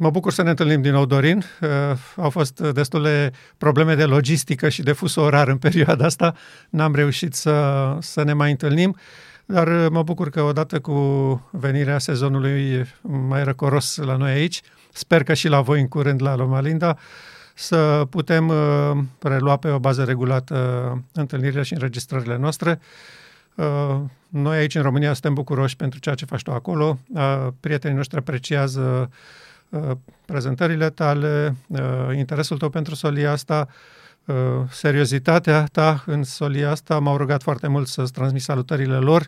Mă bucur să ne întâlnim din nou, Dorin. Uh, au fost destule probleme de logistică și de fus orar în perioada asta. N-am reușit să, să ne mai întâlnim, dar mă bucur că odată cu venirea sezonului mai răcoros la noi aici, sper că și la voi în curând la Loma Linda, să putem uh, relua pe o bază regulată întâlnirile și înregistrările noastre. Uh, noi aici în România suntem bucuroși pentru ceea ce faci tu acolo. Uh, prietenii noștri apreciază prezentările tale, interesul tău pentru solia asta, seriozitatea ta în solia asta. M-au rugat foarte mult să-ți transmit salutările lor.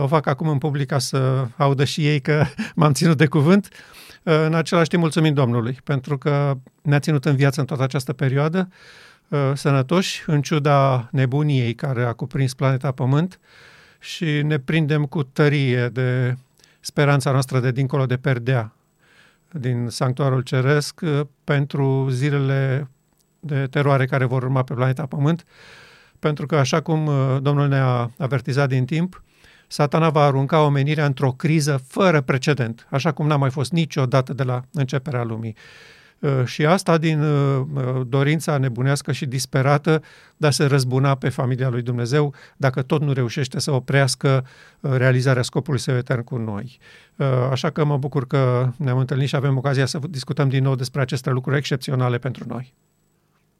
O fac acum în public ca să audă și ei că m-am ținut de cuvânt. În același timp, mulțumim Domnului, pentru că ne-a ținut în viață în toată această perioadă, uh, sănătoși, în ciuda nebuniei care a cuprins planeta Pământ și ne prindem cu tărie de speranța noastră de dincolo de perdea din sanctuarul ceresc uh, pentru zilele de teroare care vor urma pe planeta Pământ, pentru că, așa cum uh, Domnul ne-a avertizat din timp, satana va arunca omenirea într-o criză fără precedent, așa cum n-a mai fost niciodată de la începerea lumii. Uh, și asta din uh, uh, dorința nebunească și disperată de a se răzbuna pe familia lui Dumnezeu dacă tot nu reușește să oprească realizarea scopului său etern cu noi. Așa că mă bucur că ne-am întâlnit și avem ocazia să discutăm din nou despre aceste lucruri excepționale pentru noi.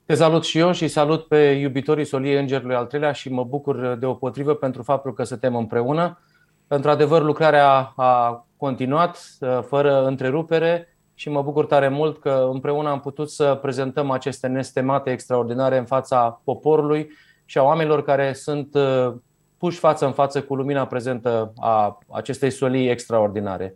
Te salut și eu și salut pe iubitorii Soliei Îngerului al treilea și mă bucur deopotrivă pentru faptul că suntem împreună. Pentru adevăr, lucrarea a continuat fără întrerupere și mă bucur tare mult că împreună am putut să prezentăm aceste nestemate extraordinare în fața poporului și a oamenilor care sunt puși față în față cu lumina prezentă a acestei solii extraordinare.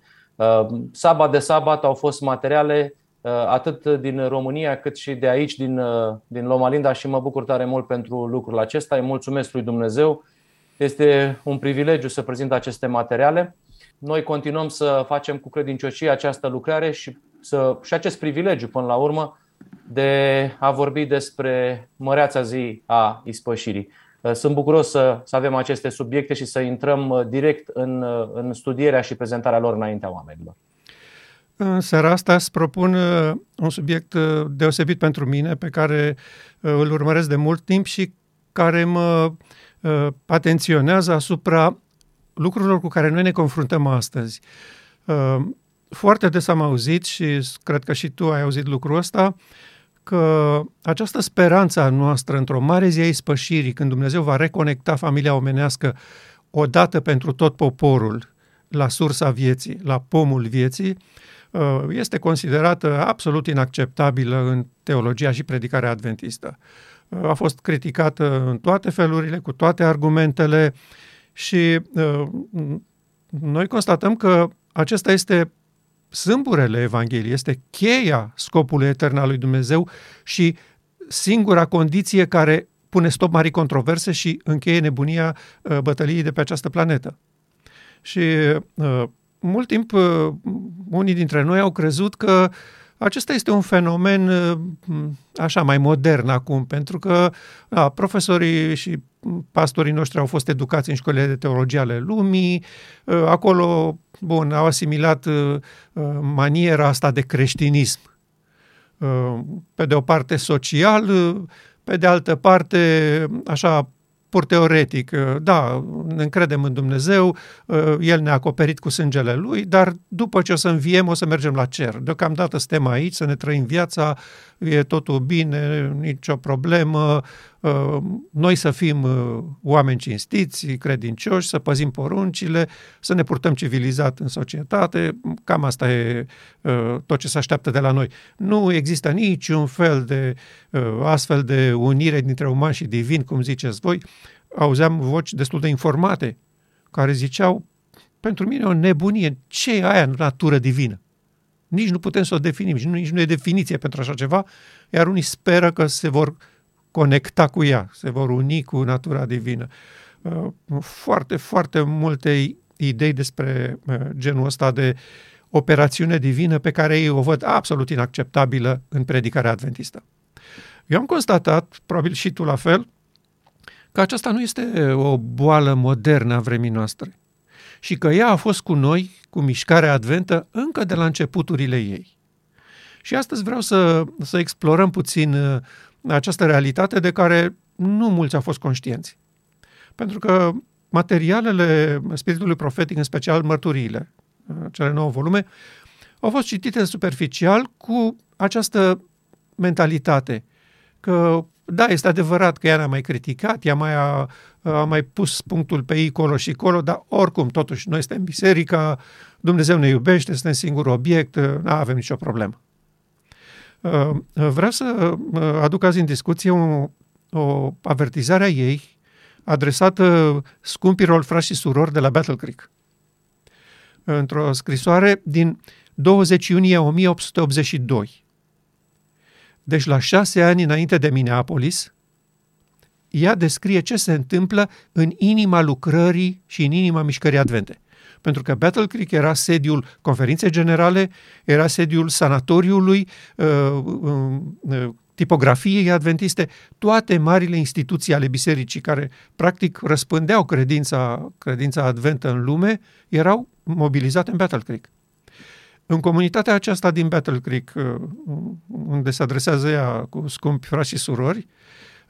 Sabat de sabat au fost materiale Uh, atât din România cât și de aici, din, uh, din Loma Linda și mă bucur tare mult pentru lucrul acesta. Îi mulțumesc lui Dumnezeu. Este un privilegiu să prezint aceste materiale. Noi continuăm să facem cu credincioșie această lucrare și, să, și acest privilegiu până la urmă de a vorbi despre măreața zi a ispășirii. Uh, sunt bucuros să, să avem aceste subiecte și să intrăm direct în, în studierea și prezentarea lor înaintea oamenilor. În seara asta îți propun uh, un subiect uh, deosebit pentru mine, pe care uh, îl urmăresc de mult timp și care mă atenționează asupra lucrurilor cu care noi ne confruntăm astăzi. Foarte des am auzit și cred că și tu ai auzit lucrul ăsta, că această speranță a noastră într-o mare zi a ispășirii, când Dumnezeu va reconecta familia omenească odată pentru tot poporul la sursa vieții, la pomul vieții, Uh, este considerată absolut inacceptabilă în teologia și predicarea adventistă. Uh, a fost criticată în toate felurile, cu toate argumentele și uh, noi constatăm că acesta este sâmburele Evangheliei, este cheia scopului etern al lui Dumnezeu și singura condiție care pune stop mari controverse și încheie nebunia bătăliei de pe această planetă. Și mult timp uh, unii dintre noi au crezut că acesta este un fenomen uh, așa mai modern acum, pentru că da, profesorii și pastorii noștri au fost educați în școlile de teologie ale lumii, uh, acolo, bun, au asimilat maniera asta de creștinism. Pe de o parte social, pe de altă parte, așa, pur teoretic. Uh, da, ne încredem în Dumnezeu, uh, El ne-a acoperit cu sângele Lui, dar după ce o să înviem, o să mergem la cer. Deocamdată suntem aici, să ne trăim viața, e totul bine, nicio problemă, uh, noi să fim oameni cinstiți, credincioși, să păzim poruncile, să ne purtăm civilizat în societate, cam asta e tot ce se așteaptă de la noi. Nu există niciun fel de astfel de unire dintre umani și divin, cum ziceți voi, auzeam voci destul de informate care ziceau, pentru mine o nebunie, ce e aia natură divină? Nici nu putem să o definim, nici nu, nici nu e definiție pentru așa ceva, iar unii speră că se vor conecta cu ea, se vor uni cu natura divină. Uh, foarte, foarte multe idei despre uh, genul ăsta de operațiune divină pe care ei o văd absolut inacceptabilă în predicarea adventistă. Eu am constatat, probabil și tu la fel, că aceasta nu este o boală modernă a vremii noastre și că ea a fost cu noi, cu mișcarea adventă, încă de la începuturile ei. Și astăzi vreau să, să explorăm puțin uh, această realitate de care nu mulți au fost conștienți. Pentru că materialele spiritului profetic, în special mărturiile, uh, cele nouă volume, au fost citite superficial cu această mentalitate că da, este adevărat că ea ne-a mai criticat, ea mai a, a mai pus punctul pe ei colo și colo, dar oricum, totuși, noi suntem biserica, Dumnezeu ne iubește, suntem singur obiect, nu avem nicio problemă. Uh, vreau să uh, aduc azi în discuție o, o avertizare a ei adresată scumpilor frați și surori de la Battle Creek. Într-o scrisoare din 20 iunie 1882 deci la șase ani înainte de Minneapolis, ea descrie ce se întâmplă în inima lucrării și în inima mișcării advente. Pentru că Battle Creek era sediul conferinței generale, era sediul sanatoriului, uh, uh, uh, tipografiei adventiste, toate marile instituții ale bisericii care practic răspândeau credința, credința adventă în lume, erau mobilizate în Battle Creek. În comunitatea aceasta din Battle Creek, uh, unde se adresează ea cu scumpi frați și surori,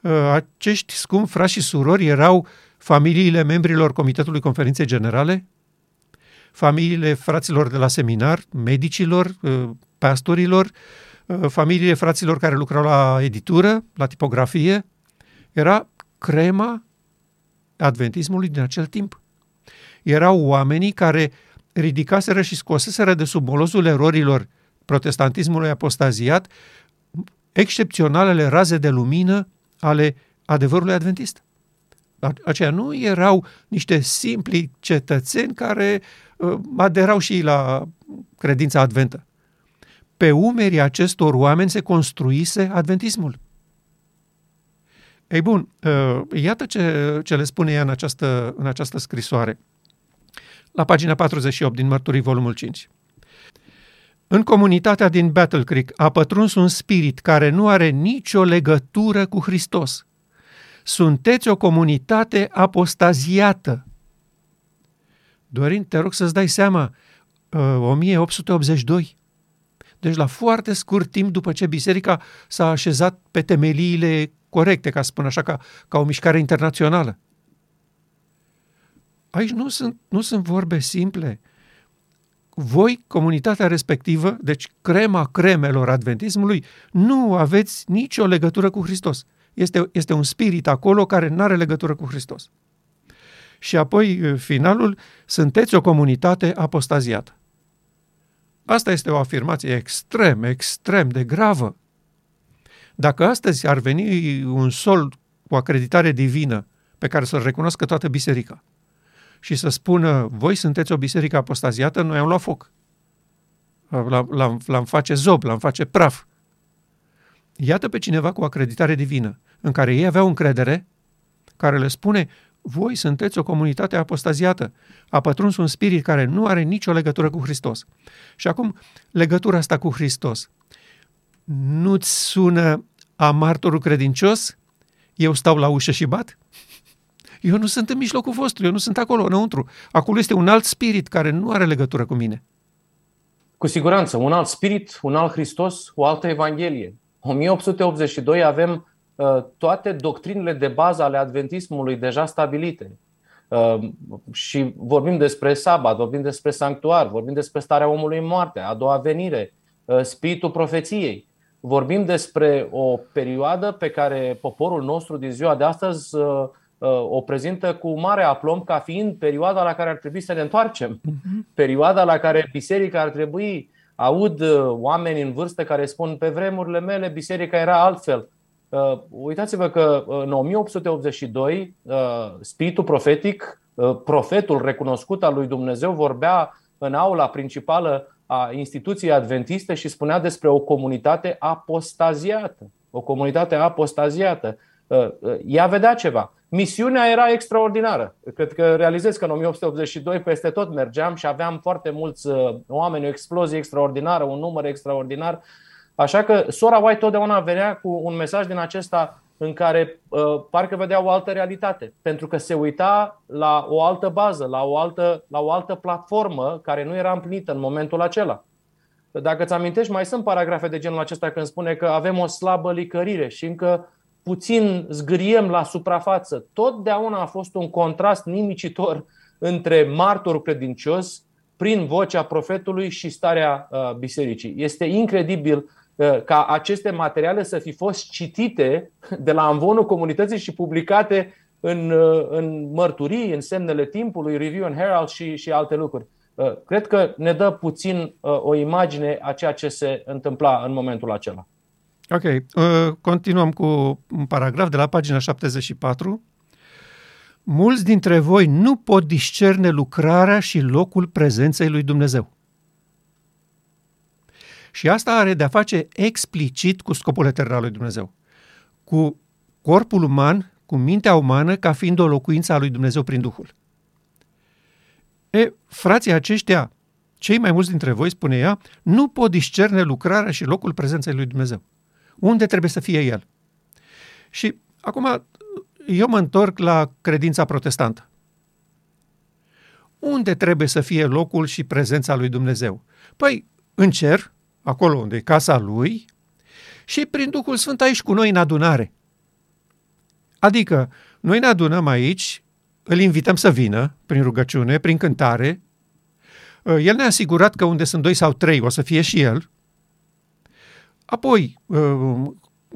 uh, acești scumpi frați și surori erau familiile membrilor Comitetului Conferinței Generale, familiile fraților de la seminar, medicilor, uh, pastorilor, familiile fraților care lucrau la editură, la tipografie. Era crema adventismului din acel timp. Erau oamenii care ridicaseră și scoseseră de sub molozul erorilor protestantismului apostaziat excepționalele raze de lumină ale adevărului adventist. Aceia nu erau niște simpli cetățeni care uh, aderau și la credința adventă. Pe umerii acestor oameni se construise adventismul. Ei bun, uh, iată ce, ce le spune ea în această, în această scrisoare la pagina 48 din Mărturii, volumul 5. În comunitatea din Battle Creek a pătruns un spirit care nu are nicio legătură cu Hristos. Sunteți o comunitate apostaziată. Dorin, te rog să-ți dai seama, 1882. Uh, deci la foarte scurt timp după ce biserica s-a așezat pe temeliile corecte, ca să spun așa, ca, ca o mișcare internațională. Aici nu sunt, nu sunt vorbe simple. Voi, comunitatea respectivă, deci crema cremelor adventismului, nu aveți nicio legătură cu Hristos. Este, este un spirit acolo care nu are legătură cu Hristos. Și apoi, finalul, sunteți o comunitate apostaziată. Asta este o afirmație extrem, extrem de gravă. Dacă astăzi ar veni un sol cu acreditare divină pe care să-l recunoască toată biserica, și să spună, voi sunteți o biserică apostaziată, noi am luat foc. L-am, l-am face zob, l-am face praf. Iată pe cineva cu acreditare divină, în care ei aveau încredere, care le spune, voi sunteți o comunitate apostaziată, a pătruns un spirit care nu are nicio legătură cu Hristos. Și acum, legătura asta cu Hristos. Nu-ți sună a martorul credincios? Eu stau la ușă și bat? Eu nu sunt în mijlocul vostru, eu nu sunt acolo, înăuntru. Acolo este un alt spirit care nu are legătură cu mine. Cu siguranță, un alt spirit, un alt Hristos, o altă Evanghelie. 1882 avem uh, toate doctrinele de bază ale adventismului deja stabilite. Uh, și vorbim despre sabat, vorbim despre sanctuar, vorbim despre starea omului în moarte, a doua venire, uh, spiritul profeției. Vorbim despre o perioadă pe care poporul nostru din ziua de astăzi uh, Uh, o prezintă cu mare aplomb ca fiind perioada la care ar trebui să ne întoarcem. Mhm. Perioada la care biserica ar trebui, aud uh, oameni în vârstă care spun pe vremurile mele biserica era altfel. Uh, uitați-vă că în 1882 spiritul profetic, profetul recunoscut al lui Dumnezeu vorbea în aula principală a instituției adventiste și spunea despre o comunitate apostaziată. O comunitate apostaziată. Ea vedea ceva. Misiunea era extraordinară. Cred că realizez că în 1882 peste tot mergeam și aveam foarte mulți uh, oameni, o explozie extraordinară, un număr extraordinar. Așa că sora White totdeauna venea cu un mesaj din acesta în care uh, parcă vedea o altă realitate, pentru că se uita la o altă bază, la o altă, la o altă platformă care nu era împlinită în momentul acela. Dacă îți amintești, mai sunt paragrafe de genul acesta când spune că avem o slabă licărire și încă puțin zgâriem la suprafață. Totdeauna a fost un contrast nimicitor între martorul credincios prin vocea profetului și starea uh, bisericii. Este incredibil uh, ca aceste materiale să fi fost citite de la amvonul comunității și publicate în, uh, în mărturii, în semnele timpului, Review and Herald și, și alte lucruri. Cred că ne dă puțin o imagine a ceea ce se întâmpla în momentul acela. Ok, continuăm cu un paragraf de la pagina 74. Mulți dintre voi nu pot discerne lucrarea și locul prezenței lui Dumnezeu. Și asta are de-a face explicit cu scopul etern al lui Dumnezeu. Cu corpul uman, cu mintea umană, ca fiind o locuință a lui Dumnezeu prin Duhul. E, frații aceștia, cei mai mulți dintre voi, spune ea, nu pot discerne lucrarea și locul prezenței lui Dumnezeu. Unde trebuie să fie el? Și acum eu mă întorc la credința protestantă. Unde trebuie să fie locul și prezența lui Dumnezeu? Păi, în cer, acolo unde e casa lui, și prin Duhul Sfânt aici cu noi în adunare. Adică, noi ne adunăm aici, îl invităm să vină prin rugăciune, prin cântare. El ne-a asigurat că unde sunt doi sau trei o să fie și el. Apoi,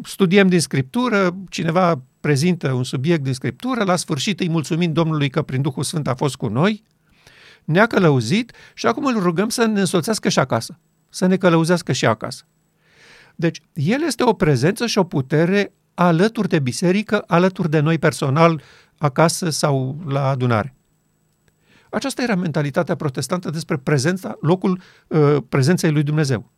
studiem din Scriptură, cineva prezintă un subiect din Scriptură, la sfârșit îi mulțumim Domnului că prin Duhul Sfânt a fost cu noi, ne-a călăuzit și acum îl rugăm să ne însoțească și acasă, să ne călăuzească și acasă. Deci, el este o prezență și o putere alături de biserică, alături de noi personal, acasă sau la adunare. Aceasta era mentalitatea protestantă despre prezența, locul uh, prezenței lui Dumnezeu.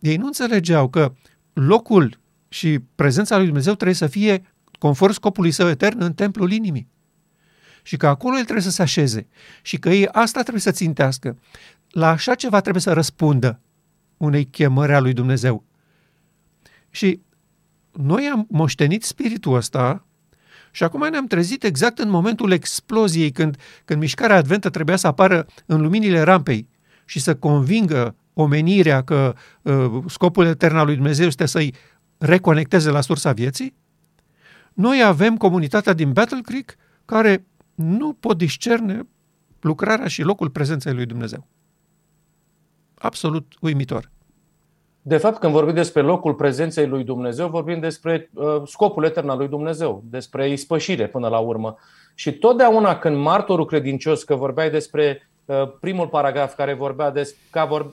Ei nu înțelegeau că locul și prezența lui Dumnezeu trebuie să fie conform scopului său etern în templul inimii. Și că acolo el trebuie să se așeze. Și că ei asta trebuie să țintească. La așa ceva trebuie să răspundă unei chemări a lui Dumnezeu. Și noi am moștenit spiritul ăsta și acum ne-am trezit exact în momentul exploziei, când, când mișcarea adventă trebuia să apară în luminile rampei și să convingă omenirea că uh, scopul etern al lui Dumnezeu este să-i reconecteze la sursa vieții, noi avem comunitatea din Battle Creek care nu pot discerne lucrarea și locul prezenței lui Dumnezeu. Absolut uimitor. De fapt, când vorbim despre locul prezenței lui Dumnezeu, vorbim despre uh, scopul etern al lui Dumnezeu, despre ispășire până la urmă. Și totdeauna când martorul credincios, că vorbeai despre uh, primul paragraf care vorbea, des,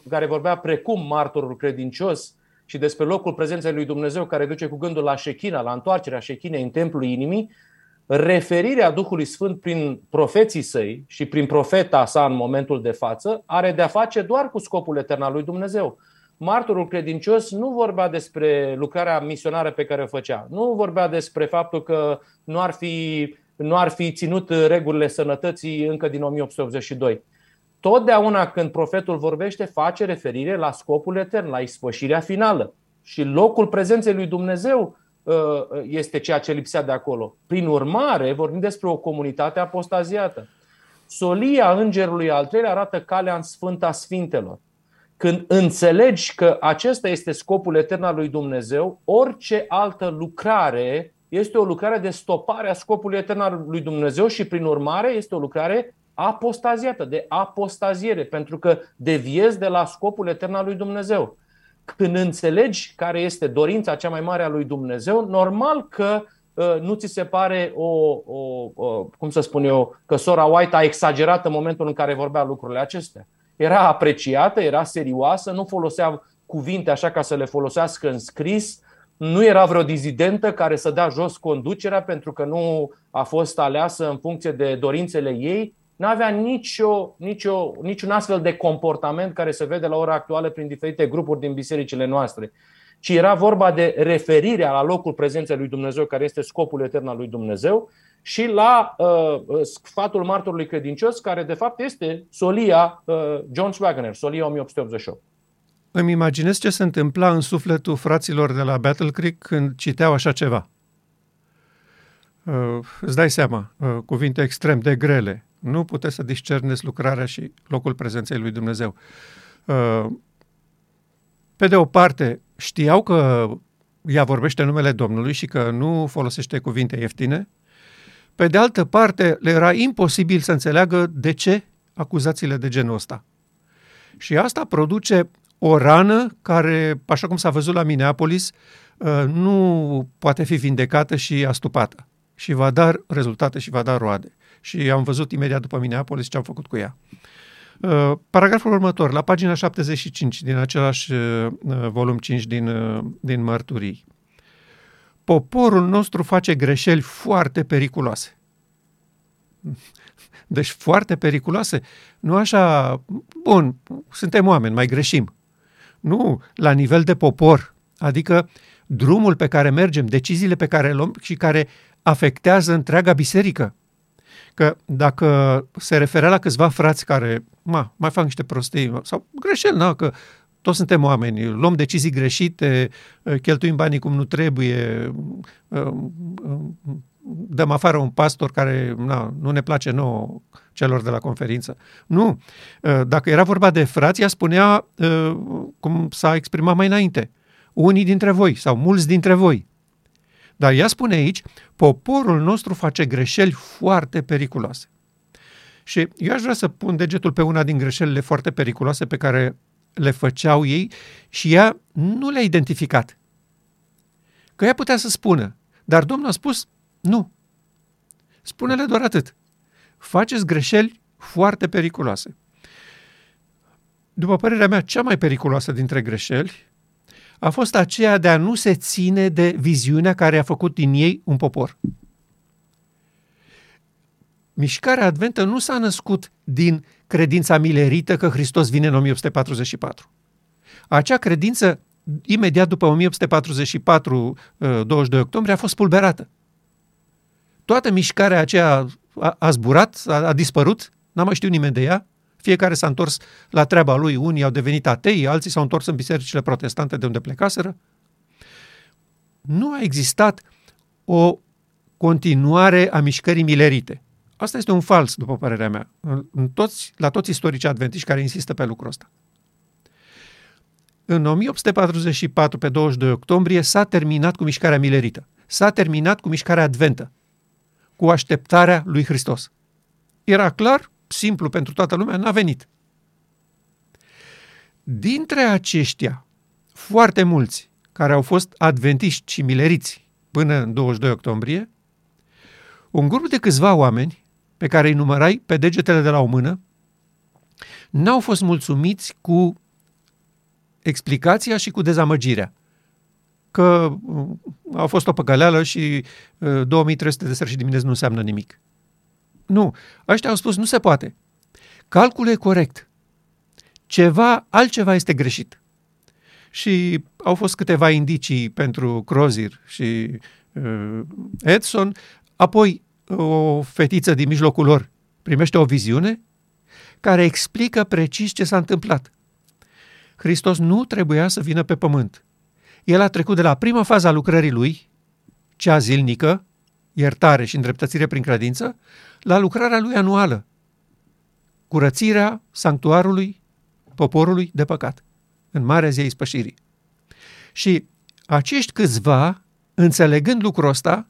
care vorbea precum martorul credincios, și despre locul prezenței lui Dumnezeu care duce cu gândul la șechina, la întoarcerea șechinei în templul inimii, referirea Duhului Sfânt prin profeții săi și prin profeta sa în momentul de față are de-a face doar cu scopul etern al lui Dumnezeu. Martorul credincios nu vorbea despre lucrarea misionară pe care o făcea, nu vorbea despre faptul că nu ar fi, nu ar fi ținut regulile sănătății încă din 1882 totdeauna când profetul vorbește, face referire la scopul etern, la ispășirea finală. Și locul prezenței lui Dumnezeu uh, este ceea ce lipsea de acolo. Prin urmare, vorbim despre o comunitate apostaziată. Solia îngerului al treilea arată calea în Sfânta Sfintelor. Când înțelegi că acesta este scopul etern al lui Dumnezeu, orice altă lucrare este o lucrare de stopare a scopului etern al lui Dumnezeu și, prin urmare, este o lucrare apostaziată, de apostaziere, pentru că deviezi de la scopul etern al lui Dumnezeu. Când înțelegi care este dorința cea mai mare a lui Dumnezeu, normal că uh, nu ți se pare o, o, o, cum să spun eu, că sora White a exagerat în momentul în care vorbea lucrurile acestea. Era apreciată, era serioasă, nu folosea cuvinte așa ca să le folosească în scris, nu era vreo dizidentă care să dea jos conducerea pentru că nu a fost aleasă în funcție de dorințele ei, nu avea nicio, nicio, niciun astfel de comportament care se vede la ora actuală prin diferite grupuri din bisericile noastre, ci era vorba de referirea la locul prezenței lui Dumnezeu, care este scopul etern al lui Dumnezeu, și la uh, sfatul martorului credincios, care de fapt este solia uh, John Swagner, solia 1888. Îmi imaginez ce se întâmpla în sufletul fraților de la Battle Creek când citeau așa ceva. Uh, îți dai seama, uh, cuvinte extrem de grele, nu puteți să discerneți lucrarea și locul prezenței lui Dumnezeu. Pe de o parte, știau că ea vorbește numele Domnului și că nu folosește cuvinte ieftine. Pe de altă parte, le era imposibil să înțeleagă de ce acuzațiile de genul ăsta. Și asta produce o rană care, așa cum s-a văzut la Minneapolis, uh, nu poate fi vindecată și astupată. Și va da rezultate și va da roade. Și am văzut imediat după Minneapolis ce am făcut cu ea. Uh, paragraful următor, la pagina 75 din același uh, volum 5 din, din mărturii. Poporul nostru face greșeli foarte periculoase. Deci foarte periculoase. Nu așa, bun, suntem oameni, mai greșim. Nu, la nivel de popor, adică drumul pe care mergem, deciziile pe care le luăm și care afectează întreaga biserică. Că dacă se referea la câțiva frați care ma, mai fac niște prostii sau greșeli, na, că toți suntem oameni, luăm decizii greșite, cheltuim banii cum nu trebuie, dăm afară un pastor care na, nu ne place nouă celor de la conferință. Nu. Uh, dacă era vorba de frați, ea spunea, uh, cum s-a exprimat mai înainte, unii dintre voi sau mulți dintre voi. Dar ea spune aici, poporul nostru face greșeli foarte periculoase. Și eu aș vrea să pun degetul pe una din greșelile foarte periculoase pe care le făceau ei și ea nu le-a identificat. Că ea putea să spună, dar Domnul a spus, nu. Spune-le doar atât. Faceți greșeli foarte periculoase. După părerea mea, cea mai periculoasă dintre greșeli a fost aceea de a nu se ține de viziunea care a făcut din ei un popor. Mișcarea adventă nu s-a născut din credința milerită că Hristos vine în 1844. Acea credință, imediat după 1844, 22 octombrie, a fost pulberată toată mișcarea aceea a, a zburat, a, a dispărut, n-a mai știut nimeni de ea, fiecare s-a întors la treaba lui, unii au devenit atei, alții s-au întors în bisericile protestante de unde plecaseră. Nu a existat o continuare a mișcării milerite. Asta este un fals, după părerea mea, în toți, la toți istoricii adventiști care insistă pe lucrul ăsta. În 1844, pe 22 octombrie, s-a terminat cu mișcarea milerită. S-a terminat cu mișcarea adventă cu așteptarea lui Hristos. Era clar, simplu pentru toată lumea, n-a venit. Dintre aceștia, foarte mulți care au fost adventiști și mileriți până în 22 octombrie, un grup de câțiva oameni, pe care îi numărai pe degetele de la o mână, n-au fost mulțumiți cu explicația și cu dezamăgirea că uh, a fost o păcăleală și 2300 uh, de seri și dimineți nu înseamnă nimic. Nu, ăștia au spus nu se poate. Calculul e corect. Ceva, altceva este greșit. Și au fost câteva indicii pentru Crozier și uh, Edson, apoi o fetiță din mijlocul lor primește o viziune care explică precis ce s-a întâmplat. Hristos nu trebuia să vină pe pământ el a trecut de la prima fază a lucrării lui, cea zilnică, iertare și îndreptățire prin credință, la lucrarea lui anuală, curățirea sanctuarului poporului de păcat, în Marea Zi Ispășirii. Și acești câțiva, înțelegând lucrul ăsta,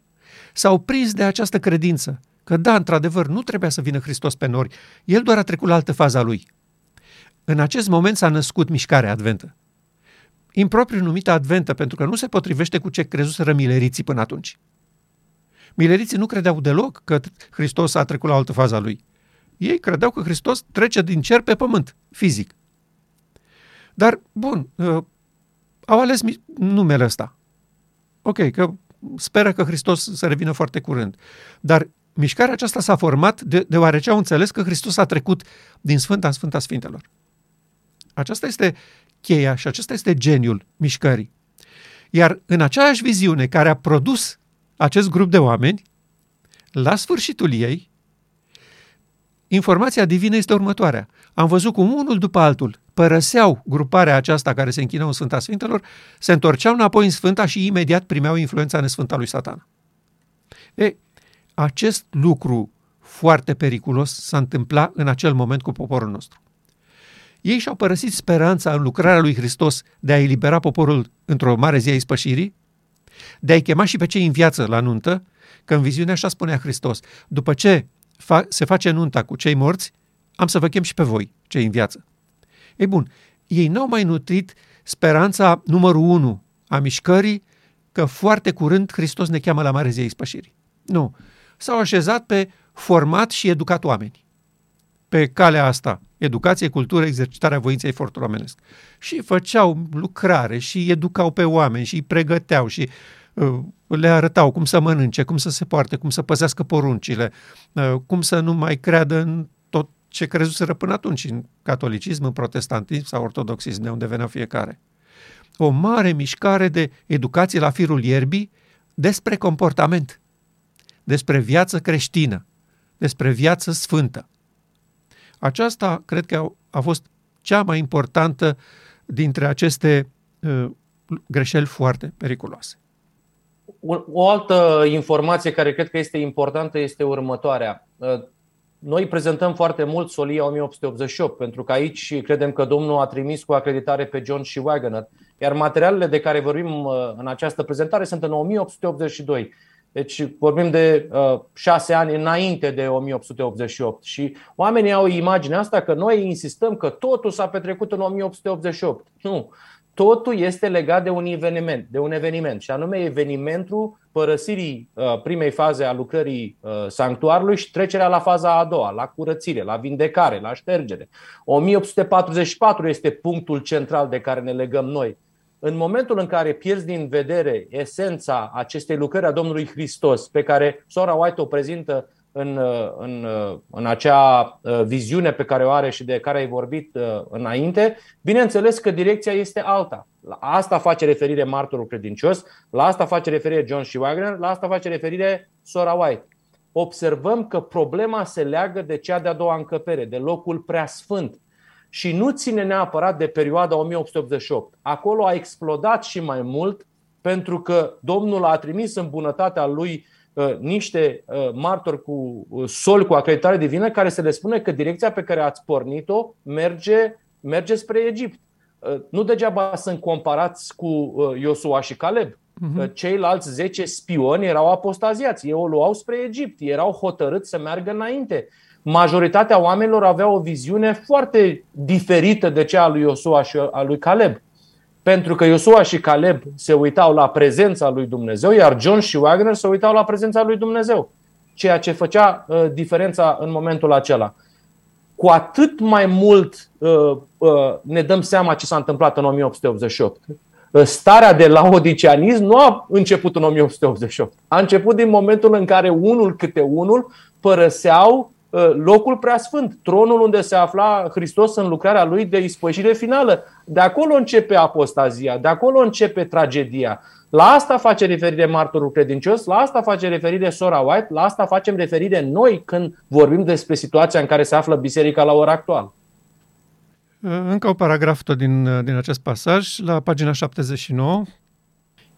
s-au prins de această credință, că da, într-adevăr, nu trebuia să vină Hristos pe nori, El doar a trecut la altă fază a Lui. În acest moment s-a născut mișcarea adventă impropriu numită adventă, pentru că nu se potrivește cu ce crezuseră mileriții până atunci. Mileriții nu credeau deloc că Hristos a trecut la altă fază a lui. Ei credeau că Hristos trece din cer pe pământ, fizic. Dar, bun, uh, au ales numele ăsta. Ok, că speră că Hristos să revină foarte curând. Dar mișcarea aceasta s-a format de, deoarece au înțeles că Hristos a trecut din Sfânta în Sfânta Sfintelor. Aceasta este cheia și acesta este geniul mișcării. Iar în aceeași viziune care a produs acest grup de oameni, la sfârșitul ei, informația divină este următoarea. Am văzut cum unul după altul părăseau gruparea aceasta care se închină în Sfânta Sfintelor, se întorceau înapoi în Sfânta și imediat primeau influența nesfânta lui Satan. E, acest lucru foarte periculos s-a întâmplat în acel moment cu poporul nostru. Ei și-au părăsit speranța în lucrarea lui Hristos de a elibera poporul într-o mare zi a ispășirii, de a-i chema și pe cei în viață la nuntă, că în viziune așa spunea Hristos, după ce fa- se face nunta cu cei morți, am să vă chem și pe voi, cei în viață. Ei bun, ei n-au mai nutrit speranța numărul unu a mișcării că foarte curând Hristos ne cheamă la mare zi a ispășirii. Nu. S-au așezat pe format și educat oameni. Pe calea asta, educație, cultură, exercitarea voinței efortului omenesc. Și făceau lucrare și educau pe oameni și îi pregăteau și uh, le arătau cum să mănânce, cum să se poarte, cum să păzească poruncile, uh, cum să nu mai creadă în tot ce crezuseră până atunci, în catolicism, în protestantism sau ortodoxism, de unde venea fiecare. O mare mișcare de educație la firul ierbii despre comportament, despre viață creștină, despre viață sfântă. Aceasta cred că a fost cea mai importantă dintre aceste uh, greșeli foarte periculoase. O altă informație care cred că este importantă este următoarea. Uh, noi prezentăm foarte mult Solia 1888, pentru că aici credem că Domnul a trimis cu acreditare pe John și Wagner, iar materialele de care vorbim uh, în această prezentare sunt în 1882. Deci vorbim de uh, șase ani înainte de 1888 și oamenii au imaginea asta că noi insistăm că totul s-a petrecut în 1888. Nu, totul este legat de un eveniment, de un eveniment și anume evenimentul părăsirii uh, primei faze a lucrării uh, sanctuarului și trecerea la faza a doua, la curățire, la vindecare, la ștergere. 1844 este punctul central de care ne legăm noi în momentul în care pierzi din vedere esența acestei lucrări a Domnului Hristos, pe care Sora White o prezintă în, în, în acea uh, viziune pe care o are și de care ai vorbit uh, înainte, bineînțeles că direcția este alta. La asta face referire martorul credincios, la asta face referire John și Wagner, la asta face referire Sora White. Observăm că problema se leagă de cea de-a doua încăpere, de locul preasfânt, și nu ține neapărat de perioada 1888. Acolo a explodat și mai mult pentru că Domnul a trimis în bunătatea lui uh, niște uh, martori cu uh, sol cu acreditare divină care să le spune că direcția pe care ați pornit-o merge, merge spre Egipt. Nu degeaba sunt comparați cu Iosua și Caleb. Uh-huh. Ceilalți 10 spioni erau apostaziați, ei o luau spre Egipt, erau hotărâți să meargă înainte majoritatea oamenilor aveau o viziune foarte diferită de cea a lui Iosua și a lui Caleb. Pentru că Iosua și Caleb se uitau la prezența lui Dumnezeu, iar John și Wagner se uitau la prezența lui Dumnezeu. Ceea ce făcea uh, diferența în momentul acela. Cu atât mai mult uh, uh, ne dăm seama ce s-a întâmplat în 1888. Uh, starea de laodicianism nu a început în 1888. A început din momentul în care unul câte unul părăseau Uh, locul preasfânt, tronul unde se afla Hristos în lucrarea lui de ispășire finală. De acolo începe apostazia, de acolo începe tragedia. La asta face referire martorul credincios, la asta face referire sora White, la asta facem referire noi când vorbim despre situația în care se află biserica la ora actuală. Uh, încă o paragraf tot din, uh, din acest pasaj, la pagina 79.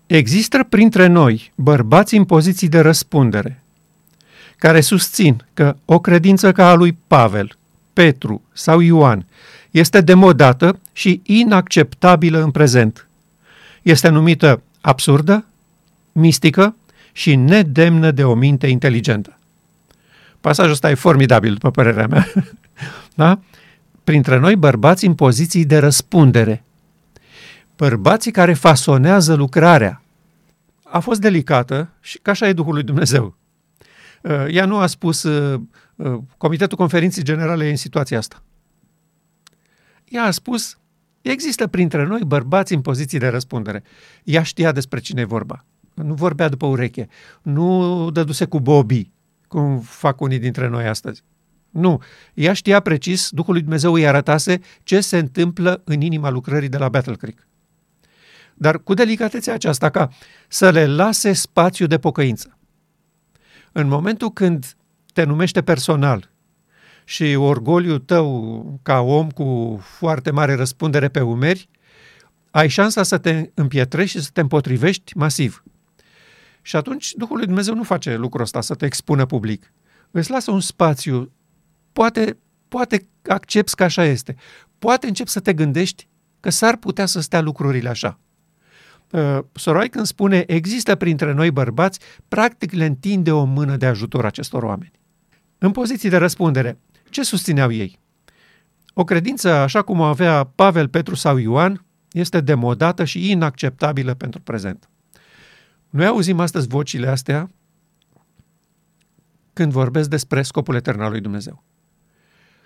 Există printre noi bărbați în poziții de răspundere, care susțin că o credință ca a lui Pavel, Petru sau Ioan este demodată și inacceptabilă în prezent. Este numită absurdă, mistică și nedemnă de o minte inteligentă. Pasajul ăsta e formidabil, după părerea mea. da? Printre noi, bărbați în poziții de răspundere. Bărbații care fasonează lucrarea. A fost delicată și ca așa e Duhul lui Dumnezeu. Uh, ea nu a spus uh, uh, Comitetul Conferinței Generale e în situația asta. Ea a spus există printre noi bărbați în poziții de răspundere. Ea știa despre cine e vorba. Nu vorbea după ureche. Nu dăduse cu Bobby, cum fac unii dintre noi astăzi. Nu. Ea știa precis, Duhul lui Dumnezeu îi arătase ce se întâmplă în inima lucrării de la Battle Creek. Dar cu delicatețea aceasta ca să le lase spațiu de pocăință. În momentul când te numește personal și orgoliul tău ca om cu foarte mare răspundere pe umeri, ai șansa să te împietrești și să te împotrivești masiv. Și atunci Duhul lui Dumnezeu nu face lucrul ăsta, să te expună public. Îți lasă un spațiu, poate, poate accepti că așa este, poate începi să te gândești că s-ar putea să stea lucrurile așa. Uh, Soroi când spune există printre noi bărbați, practic le întinde o mână de ajutor acestor oameni. În poziții de răspundere, ce susțineau ei? O credință așa cum o avea Pavel, Petru sau Ioan este demodată și inacceptabilă pentru prezent. Noi auzim astăzi vocile astea când vorbesc despre scopul etern al lui Dumnezeu.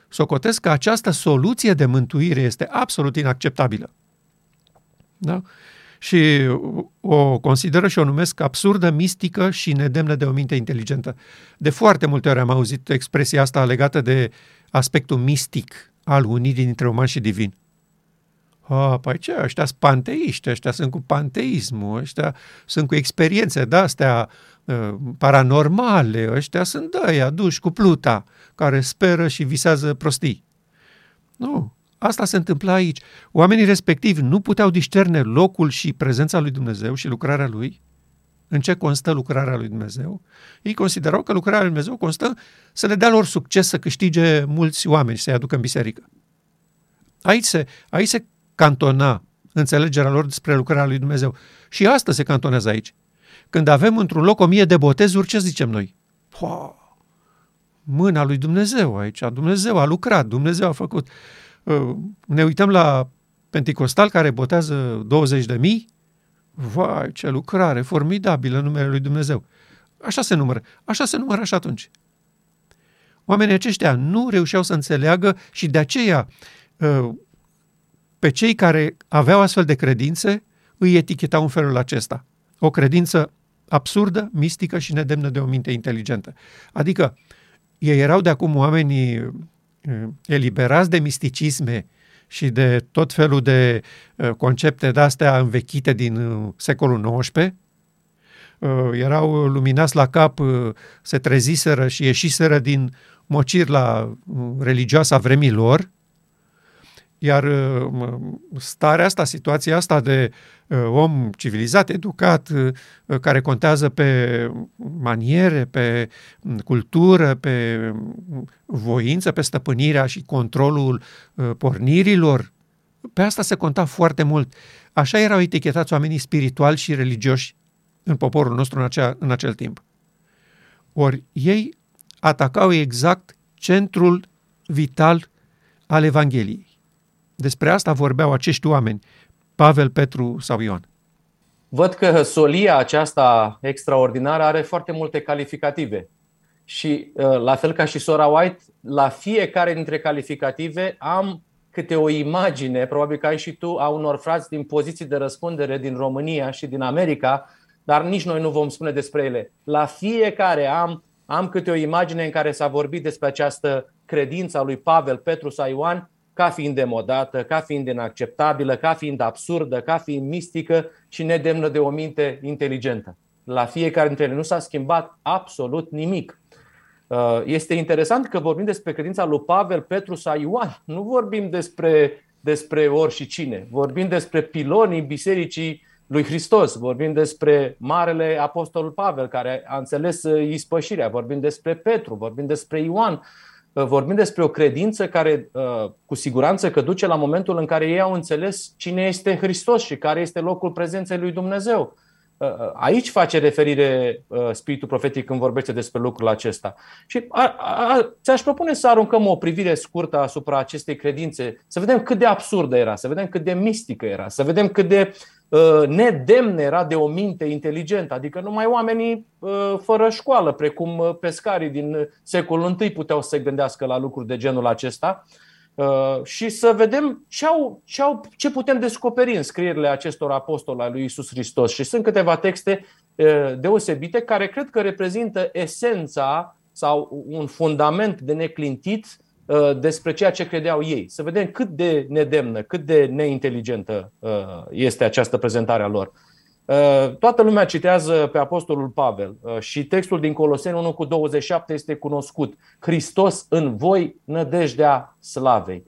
Socotesc că această soluție de mântuire este absolut inacceptabilă. Da? Și o consideră și o numesc absurdă, mistică și nedemnă de o minte inteligentă. De foarte multe ori am auzit expresia asta legată de aspectul mistic al unirii dintre uman și divin. A, păi ce, ăștia sunt panteiști, ăștia sunt cu panteismul, ăștia sunt cu experiențe de-astea uh, paranormale, ăștia sunt dăi aduși cu pluta, care speră și visează prostii. Nu, asta se întâmpla aici. Oamenii respectivi nu puteau discerne locul și prezența lui Dumnezeu și lucrarea lui, în ce constă lucrarea lui Dumnezeu. Ei considerau că lucrarea lui Dumnezeu constă să le dea lor succes să câștige mulți oameni și să-i aducă în biserică. Aici se, aici se cantona înțelegerea lor despre lucrarea lui Dumnezeu. Și asta se cantonează aici. Când avem într-un loc o mie de botezuri, ce zicem noi? Pua, mâna lui Dumnezeu aici. Dumnezeu a lucrat, Dumnezeu a făcut. Uh, ne uităm la Pentecostal care botează 20 de mii. Vai, ce lucrare formidabilă în numele lui Dumnezeu. Așa se numără. Așa se numără și atunci. Oamenii aceștia nu reușeau să înțeleagă și de aceea uh, pe cei care aveau astfel de credințe îi etichetau în felul acesta. O credință absurdă, mistică și nedemnă de o minte inteligentă. Adică ei erau de acum oamenii eh, eliberați de misticisme și de tot felul de eh, concepte de-astea învechite din eh, secolul XIX, erau luminați la cap, se treziseră și ieșiseră din mocirla religioasă a vremii lor, iar uh, starea asta, situația asta de uh, om civilizat, educat, uh, care contează pe maniere, pe mm, cultură, pe mm, voință, pe stăpânirea și controlul pornirilor, pe asta se conta foarte mult. Așa erau etichetați oamenii spirituali și religioși în poporul nostru în, acea, în acel timp. Ori ei atacau exact centrul vital al Evangheliei. Despre asta vorbeau acești oameni, Pavel, Petru sau Ioan. Văd că solia aceasta extraordinară are foarte multe calificative. Și uh, la fel ca și Sora White, la fiecare dintre calificative am câte o imagine, probabil că ai și tu, a unor frați din poziții de răspundere din România și din America, dar nici noi nu vom spune despre ele. La fiecare am, am câte o imagine în care s-a vorbit despre această credință a lui Pavel, Petru sau Ioan ca fiind demodată, ca fiind inacceptabilă, ca fiind absurdă, ca fiind mistică și nedemnă de o minte inteligentă. La fiecare dintre ele nu s-a schimbat absolut nimic. Uh, este interesant că vorbim despre credința lui Pavel, Petru sau Ioan. Nu vorbim despre, despre ori și cine. Vorbim despre pilonii bisericii lui Hristos. Vorbim despre Marele Apostol Pavel, care a înțeles uh, ispășirea. Vorbim despre Petru, vorbim despre Ioan, Uh, vorbim despre o credință care uh, cu siguranță că duce la momentul în care ei au înțeles cine este Hristos și care este locul prezenței lui Dumnezeu. Uh, aici face referire spiritul profetic când vorbește despre lucrul acesta. Și a, a, ți-aș propune să aruncăm o privire scurtă asupra acestei credințe, să vedem cât de absurdă era, să vedem cât de mistică era, să vedem cât de Uh, nedemn era de o minte inteligentă, adică numai oamenii uh, fără școală, precum uh, pescarii din secolul I puteau să se gândească la lucruri de genul acesta și să vedem ce, au, ce, au, ce putem descoperi în scrierile acestor apostoli al lui Isus Hristos. Și sunt câteva texte deosebite care cred că reprezintă esența sau un fundament de neclintit Uh, despre ceea ce credeau ei. Să vedem cât de nedemnă, cât de neinteligentă uh, este această prezentare a lor. Uh, toată lumea citează pe Apostolul Pavel și textul din Coloseni 1 cu 27 este cunoscut. Hristos în voi, nădejdea slavei.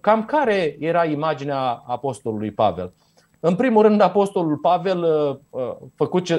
Cam care era imaginea Apostolului Pavel? În primul rând, Apostolul Pavel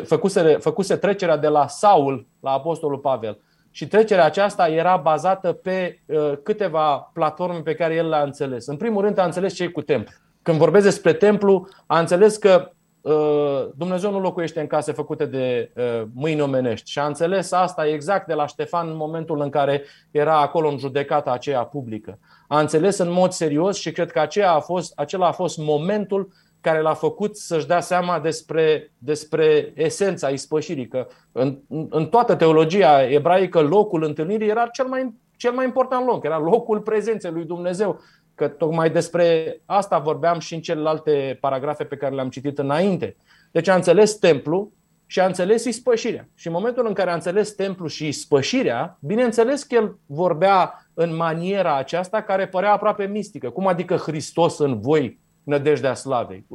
făcuse, făcuse trecerea de la Saul la Apostolul Pavel și trecerea aceasta era bazată pe uh, câteva platforme pe care el le-a înțeles. În primul rând a înțeles ce e cu templu. Când vorbesc despre templu, a înțeles că uh, Dumnezeu nu locuiește în case făcute de uh, mâini omenești și a înțeles asta exact de la Ștefan în momentul în care era acolo în judecata aceea publică. A înțeles în mod serios și cred că aceea a fost, acela a fost momentul care l-a făcut să-și dea seama despre, despre esența ispășirii, că în, în toată teologia ebraică locul întâlnirii era cel mai, cel mai important loc, era locul prezenței lui Dumnezeu, că tocmai despre asta vorbeam și în celelalte paragrafe pe care le-am citit înainte. Deci a înțeles templu și a înțeles ispășirea. Și în momentul în care a înțeles templu și ispășirea, bineînțeles că el vorbea în maniera aceasta care părea aproape mistică. Cum adică Hristos în voi nădejdea slavei.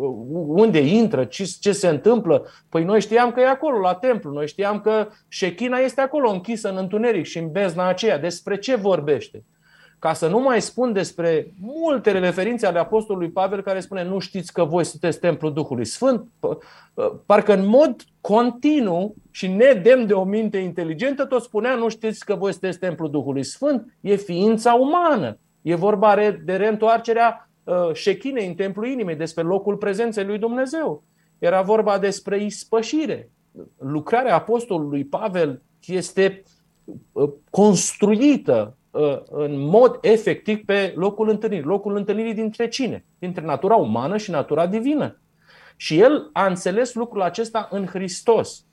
Unde intră? Ce, ce se întâmplă? Păi noi știam că e acolo, la templu. Noi știam că șechina este acolo, închisă în întuneric și în bezna aceea. Despre ce vorbește? Ca să nu mai spun despre multele referințe ale Apostolului Pavel care spune nu știți că voi sunteți templul Duhului Sfânt, parcă în mod continuu și nedemn de o minte inteligentă tot spunea nu știți că voi sunteți templul Duhului Sfânt, e ființa umană. E vorba de reîntoarcerea Uh, șechinei în templul inimii, despre locul prezenței lui Dumnezeu. Era vorba despre ispășire. Lucrarea apostolului Pavel este uh, construită uh, în mod efectiv pe locul întâlnirii. Locul întâlnirii dintre cine? Dintre natura umană și natura divină. Și el a înțeles lucrul acesta în Hristos.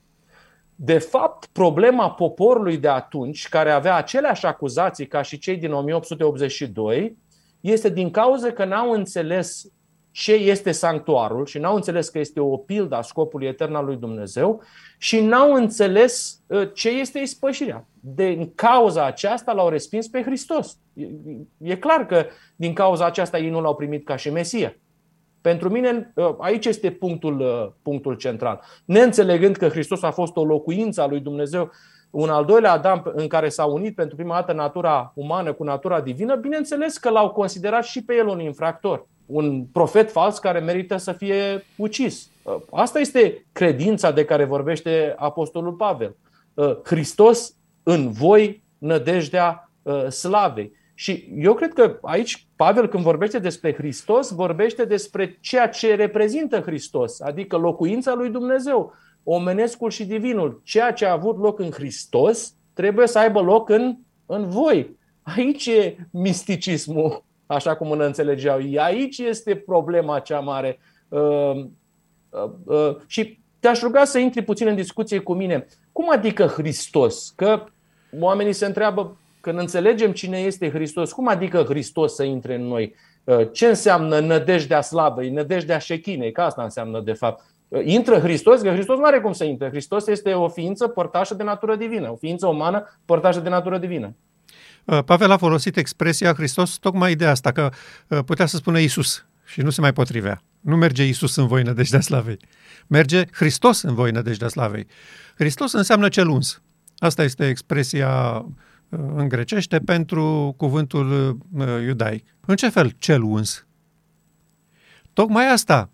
De fapt, problema poporului de atunci, care avea aceleași acuzații ca și cei din 1882, este din cauza că n-au înțeles ce este sanctuarul și n-au înțeles că este o pildă a scopului etern al lui Dumnezeu și n-au înțeles ă, ce este ispășirea. Din cauza aceasta l-au respins pe Hristos. E clar că din cauza aceasta ei nu l-au primit ca și Mesia. Pentru mine ă, aici este punctul, ă, punctul central. Neînțelegând că Hristos a fost o locuință a lui Dumnezeu, un al doilea Adam în care s-a unit pentru prima dată natura umană cu natura divină, bineînțeles că l-au considerat și pe el un infractor, un profet fals care merită să fie ucis. Asta este credința de care vorbește Apostolul Pavel. Hristos în voi nădejdea uh, slavei. Și eu cred că aici Pavel când vorbește despre Hristos, vorbește despre ceea ce reprezintă Hristos, adică locuința lui Dumnezeu omenescul și divinul. Ceea ce a avut loc în Hristos trebuie să aibă loc în, în voi. Aici e misticismul, așa cum îl înțelegeau ei. Aici este problema cea mare. Uh, uh, uh, și te-aș ruga să intri puțin în discuție cu mine. Cum adică Hristos? Că oamenii se întreabă, când înțelegem cine este Hristos, cum adică Hristos să intre în noi? Uh, ce înseamnă nădejdea slavă, nădejdea șechinei? Că asta înseamnă de fapt. Intră Hristos, că Hristos nu are cum să intre. Hristos este o ființă părtașă de natură divină, o ființă umană părtașă de natură divină. Uh, Pavel a folosit expresia Hristos tocmai de asta, că uh, putea să spună Isus și nu se mai potrivea. Nu merge Isus în voi nădejdea slavei. Merge Hristos în voi nădejdea slavei. Hristos înseamnă cel uns. Asta este expresia uh, în grecește pentru cuvântul iudaic. În ce fel cel uns? Tocmai asta.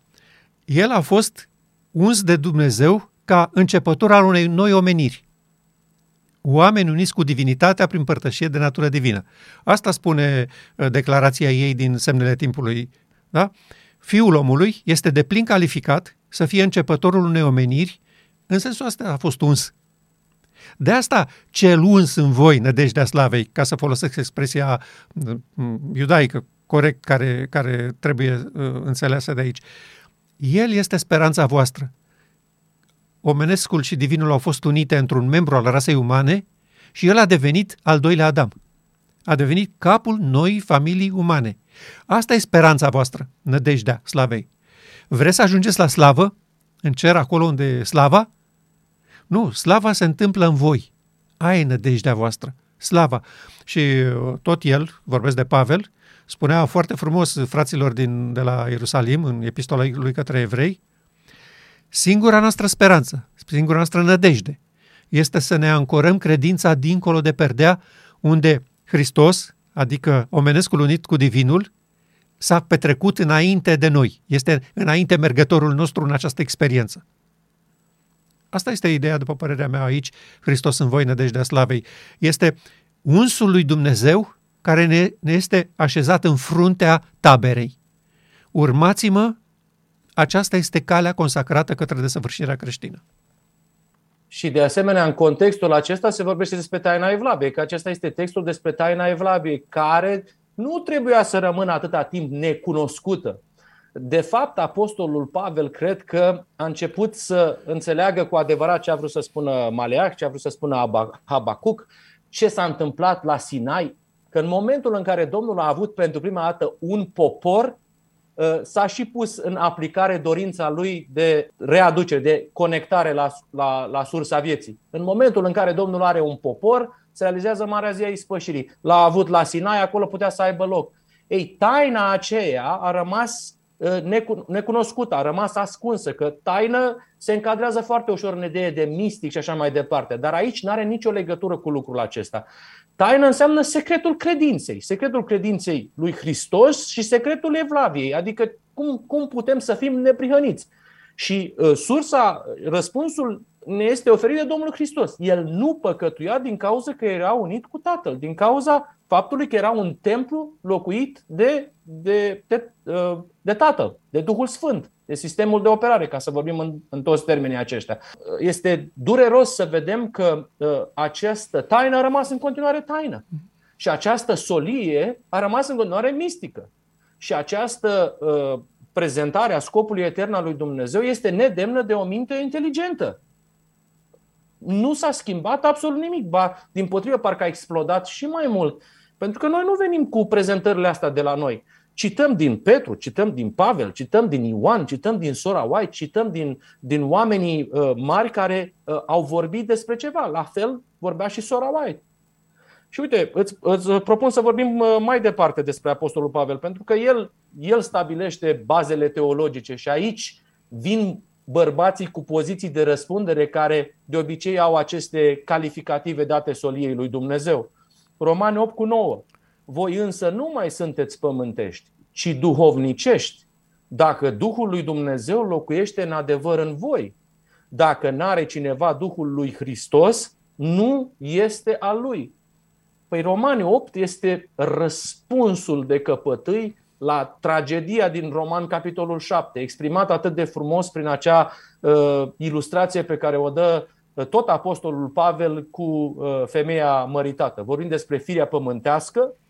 El a fost uns de Dumnezeu ca începător al unei noi omeniri. Oameni uniți cu divinitatea prin părtășie de natură divină. Asta spune uh, declarația ei din semnele timpului. Da? Fiul omului este de plin calificat să fie începătorul unei omeniri, în sensul ăsta a fost uns. De asta cel uns în voi, nădejdea slavei, ca să folosesc expresia uh, iudaică corect care, care trebuie uh, înțeleasă de aici. El este speranța voastră. Omenescul și divinul au fost unite într-un membru al rasei umane și el a devenit al doilea Adam. A devenit capul noi familii umane. Asta e speranța voastră, nădejdea slavei. Vreți să ajungeți la slavă? În cer, acolo unde e slava? Nu, slava se întâmplă în voi. Aia e nădejdea voastră, slava. Și uh, tot el, vorbesc de Pavel, spunea foarte frumos fraților din, de la Ierusalim, în epistola lui către evrei, singura noastră speranță, singura noastră nădejde, este să ne ancorăm credința dincolo de perdea, unde Hristos, adică omenescul unit cu divinul, s-a petrecut înainte de noi. Este înainte mergătorul nostru în această experiență. asta este ideea, după părerea mea, aici, Hristos în voi, nădejdea slavei. Este unsul lui Dumnezeu care ne, ne este așezat în fruntea taberei. Urmați-mă, aceasta este calea consacrată către desăvârșirea creștină. Și de asemenea, în contextul acesta se vorbește despre taina Evlaviei, că acesta este textul despre taina Evlaviei, care nu trebuia să rămână atâta timp necunoscută. De fapt, apostolul Pavel cred că a început să înțeleagă cu adevărat ce a vrut să spună Maleah, ce a vrut să spună Habacuc, ce s-a întâmplat la Sinai, că în momentul în care Domnul a avut pentru prima dată un popor, ă, s-a și pus în aplicare dorința lui de readucere, de conectare la, la, la sursa vieții. În momentul în care Domnul are un popor, se realizează Marea Zi a Ispășirii. L-a avut la Sinai, acolo putea să aibă loc. Ei, taina aceea a rămas ă, necunoscută, a rămas ascunsă, că taină se încadrează foarte ușor în idee de mistic și așa mai departe, dar aici nu are nicio legătură cu lucrul acesta. Taină înseamnă secretul credinței, secretul credinței lui Hristos și secretul Evlaviei, adică cum, cum putem să fim neprihăniți. Și uh, sursa, răspunsul ne este oferit de Domnul Hristos. El nu păcătuia din cauza că era unit cu Tatăl, din cauza faptului că era un templu locuit de, de, de, uh, de Tatăl, de Duhul Sfânt, de sistemul de operare, ca să vorbim în, în toți termenii aceștia. Este dureros să vedem că uh, această taină a rămas în continuare taină. Și această solie a rămas în continuare mistică. Și această uh, prezentare a scopului etern al lui Dumnezeu este nedemnă de o minte inteligentă nu s-a schimbat absolut nimic. Ba, din potrivă, parcă a explodat și mai mult. Pentru că noi nu venim cu prezentările astea de la noi. Cităm din Petru, cităm din Pavel, cităm din Ioan, cităm din Sora White, cităm din, din oamenii uh, mari care uh, au vorbit despre ceva. La fel vorbea și Sora White. Și uite, îți, îți propun să vorbim uh, mai departe despre Apostolul Pavel, pentru că el, el stabilește bazele teologice și aici vin bărbații cu poziții de răspundere care de obicei au aceste calificative date soliei lui Dumnezeu. Romani 8 cu 9. Voi însă nu mai sunteți pământești, ci duhovnicești, dacă Duhul lui Dumnezeu locuiește în adevăr în voi. Dacă n-are cineva Duhul lui Hristos, nu este al lui. Păi Romani 8 este răspunsul de căpătâi la tragedia din Roman, capitolul 7, exprimat atât de frumos prin acea uh, ilustrație pe care o dă uh, tot apostolul Pavel cu uh, femeia măritată. Vorbim despre firea pământească, uh,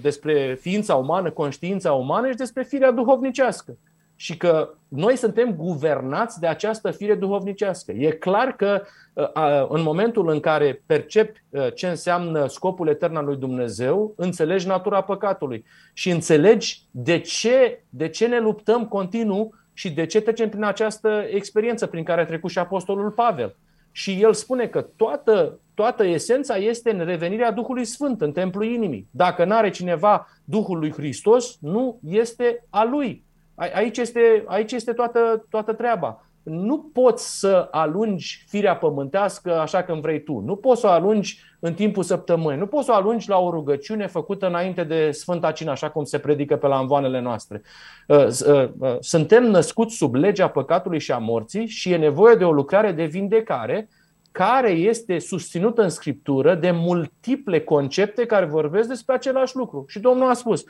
despre ființa umană, conștiința umană și despre firea duhovnicească și că noi suntem guvernați de această fire duhovnicească. E clar că uh, în momentul în care percepi uh, ce înseamnă scopul etern al lui Dumnezeu, înțelegi natura păcatului și înțelegi de ce, de ce ne luptăm continuu și de ce trecem prin această experiență prin care a trecut și Apostolul Pavel. Și el spune că toată, toată esența este în revenirea Duhului Sfânt în templul inimii. Dacă nu are cineva Duhul lui Hristos, nu este a lui. Aici este, aici este toată, toată treaba. Nu poți să alungi firea pământească așa cum vrei tu. Nu poți să o alungi în timpul săptămânii. Nu poți să o alungi la o rugăciune făcută înainte de Sfânta Cină, așa cum se predică pe la învoanele noastre. Uh, uh, uh, suntem născuți sub legea păcatului și a morții și e nevoie de o lucrare de vindecare care este susținută în Scriptură de multiple concepte care vorbesc despre același lucru. Și Domnul a spus,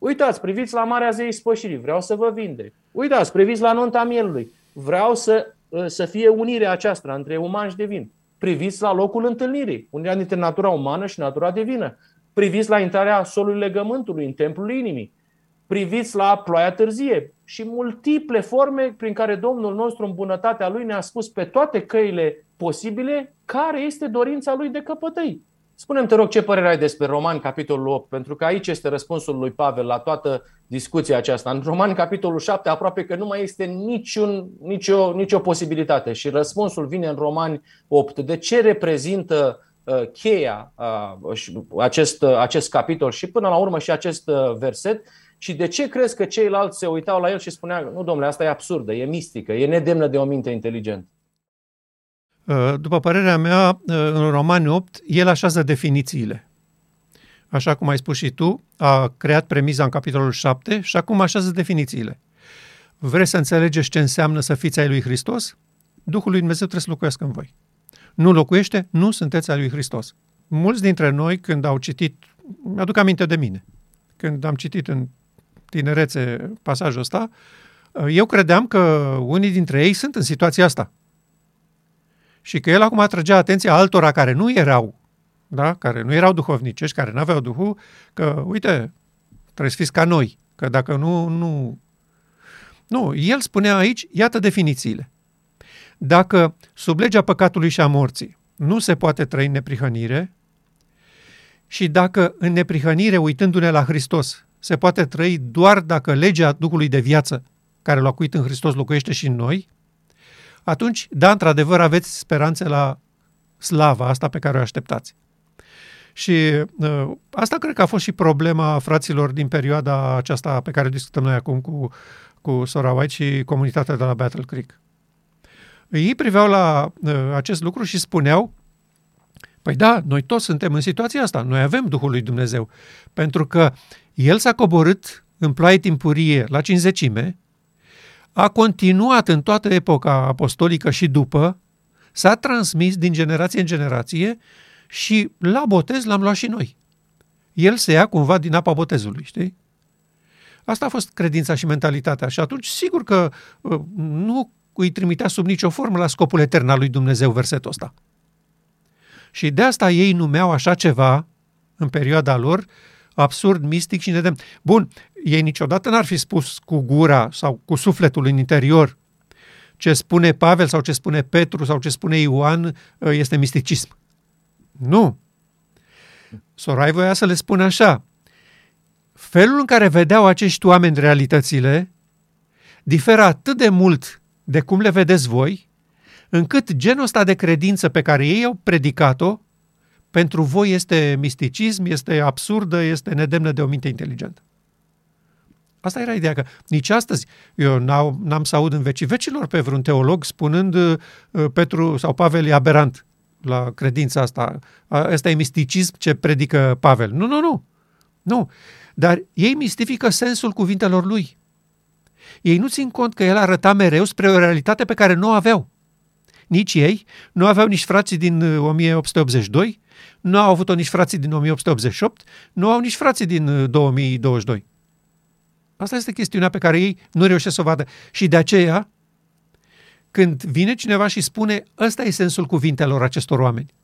Uitați, priviți la Marea Zei Spășirii, vreau să vă vindec. Uitați, priviți la nunta mielului, vreau să, ă, să fie unirea aceasta între uman și divin. Priviți la locul întâlnirii, unirea dintre natura umană și natura divină. Priviți la intrarea solului legământului în templul inimii. Priviți la ploaia târzie și multiple forme prin care Domnul nostru în bunătatea Lui ne-a spus pe toate căile posibile care este dorința Lui de căpătăi. Spune-mi, te rog, ce părere ai despre Roman, capitolul 8, pentru că aici este răspunsul lui Pavel la toată discuția aceasta. În Roman, capitolul 7, aproape că nu mai este niciun, nicio, nicio posibilitate și răspunsul vine în Roman 8. De ce reprezintă uh, cheia uh, acest, uh, acest capitol și până la urmă și acest uh, verset și de ce crezi că ceilalți se uitau la el și spuneau, nu domnule, asta e absurdă, e mistică, e nedemnă de o minte inteligentă? Uh, după părerea mea, uh, în Romani 8, el așează definițiile. Așa cum ai spus și tu, a creat premiza în capitolul 7 și acum așează definițiile. Vreți să înțelegeți ce înseamnă să fiți ai lui Hristos? Duhul lui Dumnezeu trebuie să locuiască în voi. Nu locuiește, nu sunteți al lui Hristos. Mulți dintre noi, când au citit, mi-aduc aminte de mine, când am citit în tinerețe pasajul ăsta, eu credeam că unii dintre ei sunt în situația asta. Și că el acum atrăgea atenția altora care nu erau, da? care nu erau duhovnicești, care nu aveau Duhul, că, uite, trebuie să fiți ca noi, că dacă nu, nu... Nu, el spunea aici, iată definițiile. Dacă sub legea păcatului și a morții nu se poate trăi în neprihănire și dacă în neprihănire, uitându-ne la Hristos, se poate trăi doar dacă legea Duhului de viață care locuit în Hristos locuiește și în noi, atunci, da, într-adevăr, aveți speranțe la slava asta pe care o așteptați. Și uh, asta cred că a fost și problema fraților din perioada aceasta pe care o discutăm noi acum cu, cu Sora White și comunitatea de la Battle Creek. Ei priveau la uh, acest lucru și spuneau, păi da, noi toți suntem în situația asta, noi avem Duhul lui Dumnezeu, pentru că El s-a coborât în ploaie timpurie la cinzecime, a continuat în toată epoca apostolică și după, s-a transmis din generație în generație și la botez l-am luat și noi. El se ia cumva din apa botezului, știi? Asta a fost credința și mentalitatea. Și atunci, sigur că uh, nu îi trimitea sub nicio formă la scopul etern al lui Dumnezeu versetul ăsta. Și de asta ei numeau așa ceva, în perioada lor, absurd, mistic și nedemn. Bun, ei niciodată n-ar fi spus cu gura sau cu sufletul în interior ce spune Pavel sau ce spune Petru sau ce spune Ioan uh, este misticism. Nu. Sorai voia să le spună așa. Felul în care vedeau acești oameni realitățile diferă atât de mult de cum le vedeți voi, încât genul ăsta de credință pe care ei au predicat-o, pentru voi este misticism, este absurdă, este nedemnă de o minte inteligentă. Asta era ideea, că nici astăzi eu n-am să aud în vecii vecilor pe vreun teolog spunând uh, Petru sau Pavel e aberant la credința asta. Asta e misticism ce predică Pavel. Nu, nu, nu. Nu. Dar ei mistifică sensul cuvintelor lui. Ei nu țin cont că el arăta mereu spre o realitate pe care nu o aveau. Nici ei, nu aveau nici frații din 1882, uh, nu au avut-o nici frații din 1888, nu au nici frații din 2022. Uh, Asta este chestiunea pe care ei nu reușesc să o vadă. Și de aceea, când vine cineva și spune, ăsta e sensul cuvintelor acestor oameni.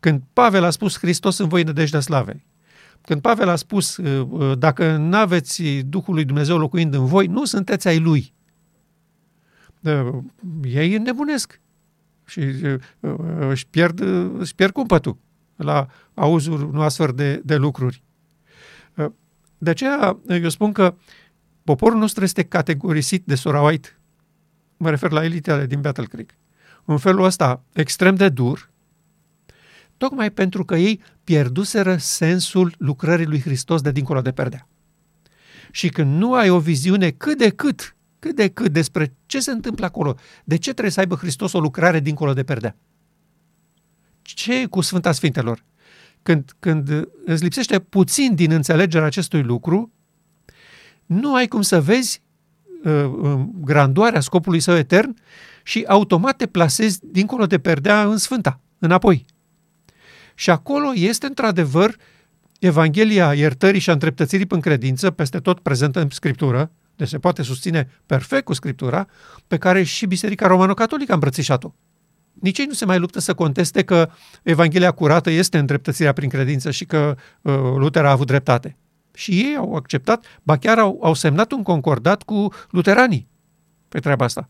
Când Pavel a spus Hristos în voi nădejdea slavei, când Pavel a spus, uh, uh, dacă nu aveți Duhul lui Dumnezeu locuind în voi, nu sunteți ai lui. Ei înnebunesc și își pierd, își pierd cumpătul la auzul unui astfel de, de lucruri. De aceea eu spun că poporul nostru este categorisit de Sora White. Mă refer la elitele din Battle Creek. În felul ăsta extrem de dur, tocmai pentru că ei pierduseră sensul lucrării lui Hristos de dincolo de perdea. Și când nu ai o viziune cât de cât, cât de cât despre ce se întâmplă acolo, de ce trebuie să aibă Hristos o lucrare dincolo de perdea? Ce e cu Sfânta Sfintelor? Când, când îți lipsește puțin din înțelegerea acestui lucru, nu ai cum să vezi uh, um, grandoarea scopului său etern și automat te plasezi dincolo de perdea în Sfânta, înapoi. Și acolo este într-adevăr Evanghelia iertării și a întreptățirii în credință, peste tot prezentă în Scriptură, deci se poate susține perfect cu Scriptura, pe care și Biserica Romano-Catolică a îmbrățișat-o nici ei nu se mai luptă să conteste că Evanghelia curată este îndreptățirea prin credință și că uh, Luther a avut dreptate. Și ei au acceptat, ba chiar au, au semnat un concordat cu luteranii pe treaba asta.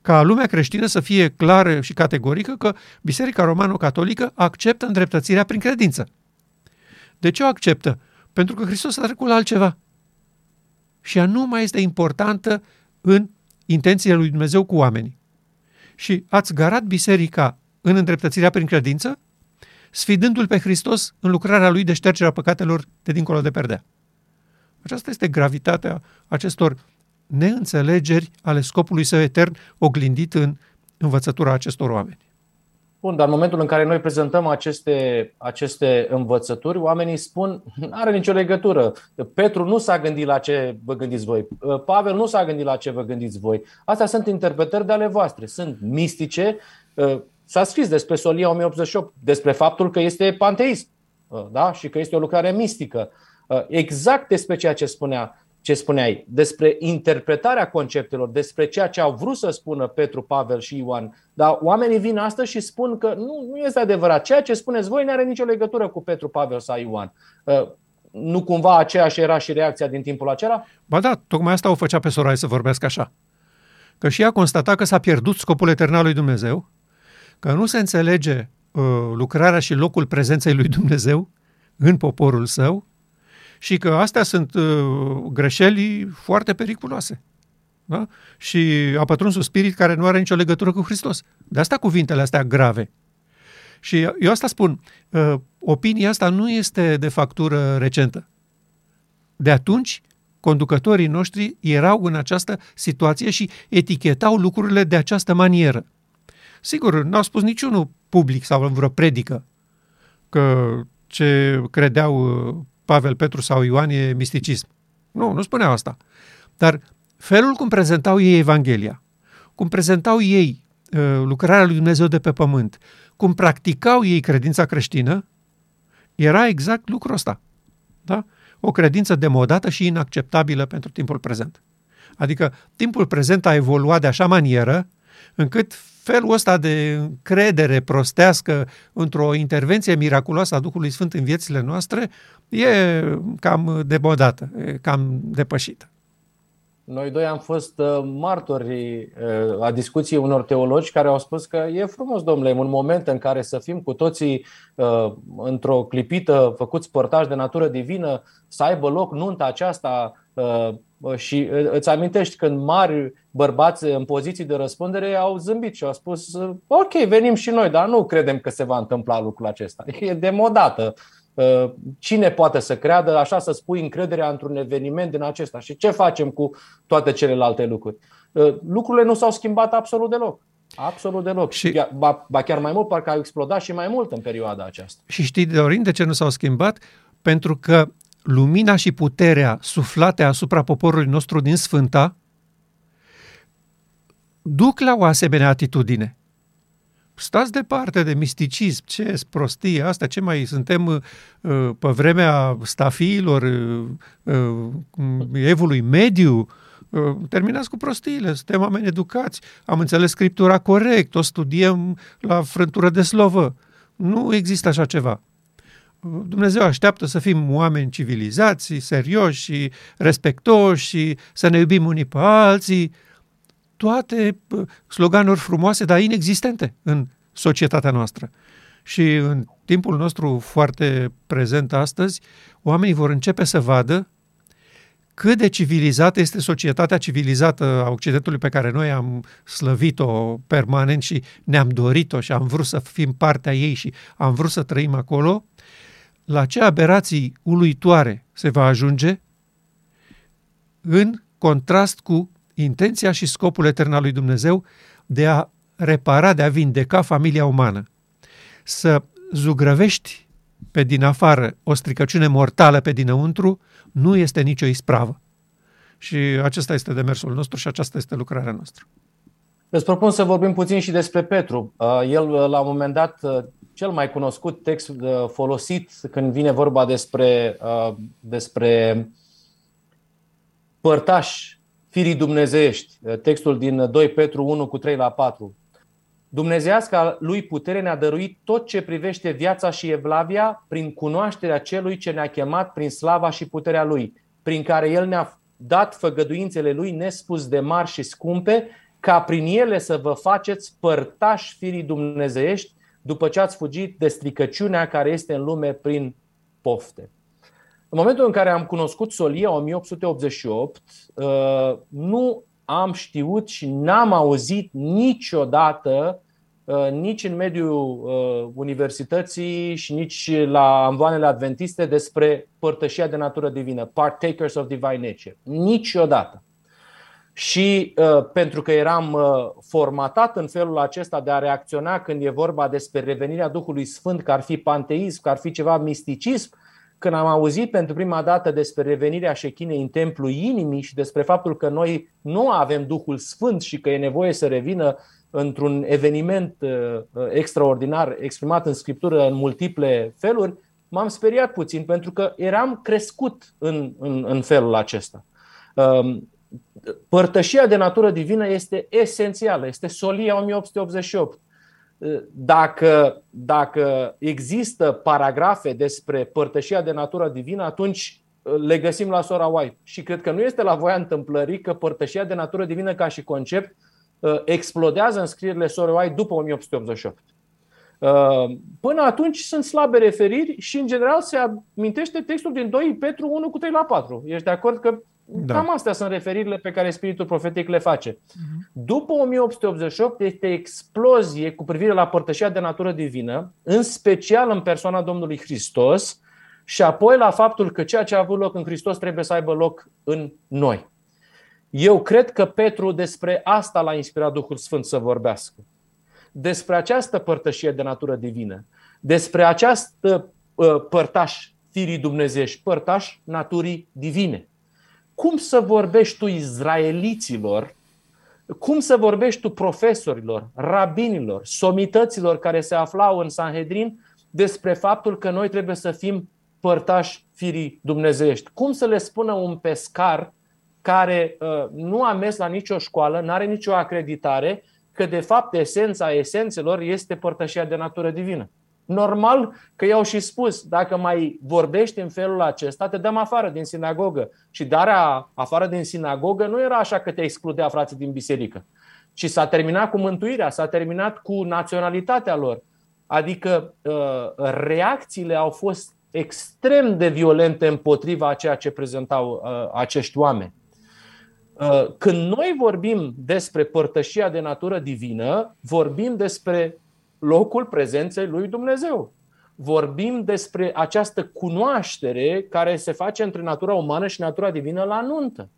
Ca lumea creștină să fie clară și categorică că Biserica Romano-Catolică acceptă îndreptățirea prin credință. De ce o acceptă? Pentru că Hristos a trecut la altceva. Și ea nu mai este importantă în intențiile lui Dumnezeu cu oamenii și ați garat biserica în îndreptățirea prin credință, sfidându-L pe Hristos în lucrarea Lui de ștergerea păcatelor de dincolo de perdea. Aceasta este gravitatea acestor neînțelegeri ale scopului său etern oglindit în învățătura acestor oameni. Bun, dar în momentul în care noi prezentăm aceste, aceste învățături, oamenii spun, nu are nicio legătură. Petru nu s-a gândit la ce vă gândiți voi. Pavel nu s-a gândit la ce vă gândiți voi. Astea sunt interpretări de ale voastre. Sunt mistice. S-a scris despre Solia 1088, despre faptul că este panteist da? și că este o lucrare mistică. Exact despre ceea ce spunea ce spuneai, despre interpretarea conceptelor, despre ceea ce au vrut să spună Petru, Pavel și Ioan. Dar oamenii vin astăzi și spun că nu, nu este adevărat. Ceea ce spuneți voi nu are nicio legătură cu Petru, Pavel sau Ioan. Uh, nu cumva aceeași era și reacția din timpul acela? Ba da, tocmai asta o făcea pe Sorai să vorbească așa. Că și ea constata că s-a pierdut scopul etern al lui Dumnezeu, că nu se înțelege uh, lucrarea și locul prezenței lui Dumnezeu în poporul său și că astea sunt uh, greșeli foarte periculoase. Da? Și a pătruns un spirit care nu are nicio legătură cu Hristos. De asta cuvintele astea grave. Și eu asta spun, uh, opinia asta nu este de factură recentă. De atunci, conducătorii noștri erau în această situație și etichetau lucrurile de această manieră. Sigur, n-au spus niciunul public sau în vreo predică că ce credeau uh, Pavel, Petru sau Ioan e misticism. Nu, nu spuneau asta. Dar felul cum prezentau ei Evanghelia, cum prezentau ei uh, lucrarea lui Dumnezeu de pe pământ, cum practicau ei credința creștină, era exact lucrul ăsta. Da? O credință demodată și inacceptabilă pentru timpul prezent. Adică timpul prezent a evoluat de așa manieră încât felul ăsta de încredere prostească într-o intervenție miraculoasă a Duhului Sfânt în viețile noastre e cam debodată, e cam depășită. Noi doi am fost uh, martori uh, a discuției unor teologi care au spus că e frumos, domnule, un moment în care să fim cu toții uh, într-o clipită făcuți părtași de natură divină, să aibă loc nunta aceasta și îți amintești când mari bărbați în poziții de răspundere au zâmbit și au spus ok, venim și noi, dar nu credem că se va întâmpla lucrul acesta. E demodată. Cine poate să creadă așa să spui încrederea într-un eveniment din acesta? Și ce facem cu toate celelalte lucruri? Lucrurile nu s-au schimbat absolut deloc. Absolut deloc. Și, ba, ba chiar mai mult, parcă au explodat și mai mult în perioada aceasta. Și știi, Dorin, de ce nu s-au schimbat? Pentru că lumina și puterea suflate asupra poporului nostru din Sfânta duc la o asemenea atitudine. Stați departe de misticism, ce prostie asta, ce mai suntem uh, pe vremea stafiilor, uh, uh, evului mediu, uh, terminați cu prostiile, suntem oameni educați, am înțeles Scriptura corect, o studiem la frântură de slovă. Nu există așa ceva. Dumnezeu așteaptă să fim oameni civilizați, serioși și respectoși și să ne iubim unii pe alții. Toate sloganuri frumoase, dar inexistente în societatea noastră. Și în timpul nostru foarte prezent astăzi, oamenii vor începe să vadă cât de civilizată este societatea civilizată a Occidentului pe care noi am slăvit-o permanent și ne-am dorit-o și am vrut să fim partea ei și am vrut să trăim acolo, la ce aberații uluitoare se va ajunge în contrast cu intenția și scopul etern al lui Dumnezeu de a repara, de a vindeca familia umană. Să zugrăvești pe din afară o stricăciune mortală pe dinăuntru nu este nicio ispravă. Și acesta este demersul nostru și aceasta este lucrarea noastră. Îți propun să vorbim puțin și despre Petru. Uh, el, uh, la un moment dat, uh, cel mai cunoscut text folosit când vine vorba despre, despre părtași firii dumnezeiești, textul din 2 Petru 1 cu 3 la 4. Dumnezeiasca lui putere ne-a dăruit tot ce privește viața și evlavia prin cunoașterea celui ce ne-a chemat prin slava și puterea lui, prin care el ne-a dat făgăduințele lui nespus de mari și scumpe, ca prin ele să vă faceți părtași firii dumnezeiești după ce ați fugit de stricăciunea care este în lume prin pofte. În momentul în care am cunoscut Solia 1888, uh, nu am știut și n-am auzit niciodată, uh, nici în mediul uh, universității și nici la amvoanele adventiste despre părtășia de natură divină, partakers of divine nature. Niciodată. și uh, pentru că eram uh, formatat în felul acesta de a reacționa când e vorba despre revenirea Duhului Sfânt, că ar fi panteism, că ar fi ceva misticism, când am auzit pentru prima dată despre revenirea șechinei în templul inimii și despre faptul că noi nu avem Duhul Sfânt și că e nevoie să revină într-un eveniment uh, uh, extraordinar exprimat în scriptură în multiple feluri, m-am speriat puțin pentru că eram crescut în, în, în felul acesta. Um, părtășia de natură divină este esențială, este solia 1888. Dacă, dacă există paragrafe despre părtășia de natură divină, atunci le găsim la Sora White. Și cred că nu este la voia întâmplării că părtășia de natură divină ca și concept explodează în scrierile Sora White după 1888. Până atunci sunt slabe referiri și, în general, se amintește textul din 2 Petru 1 cu 3 la 4. Ești de acord că da. Cam astea sunt referirile pe care spiritul profetic le face. Uh-huh. După 1888 este explozie cu privire la părtășia de natură divină, în special în persoana Domnului Hristos, și apoi la faptul că ceea ce a avut loc în Hristos trebuie să aibă loc în noi. Eu cred că Petru despre asta l-a inspirat Duhul Sfânt să vorbească. Despre această părtășie de natură divină, despre această uh, părtaș firii dumnezeiești, părtaș naturii divine cum să vorbești tu izraeliților, cum să vorbești tu profesorilor, rabinilor, somităților care se aflau în Sanhedrin despre faptul că noi trebuie să fim părtași firii dumnezeiești? Cum să le spună un pescar care uh, nu a mers la nicio școală, nu are nicio acreditare, că de fapt esența esențelor este părtășia de natură divină? Normal că i-au și spus, dacă mai vorbești în felul acesta, te dăm afară din sinagogă. Și darea afară din sinagogă nu era așa că te excludea frații din biserică, ci s-a terminat cu mântuirea, s-a terminat cu naționalitatea lor. Adică uh, reacțiile au fost extrem de violente împotriva a ceea ce prezentau uh, acești oameni. Uh, când noi vorbim despre părtășia de natură divină, vorbim despre locul prezenței lui Dumnezeu. Vorbim despre această cunoaștere care se face între natura umană și natura divină la nuntă.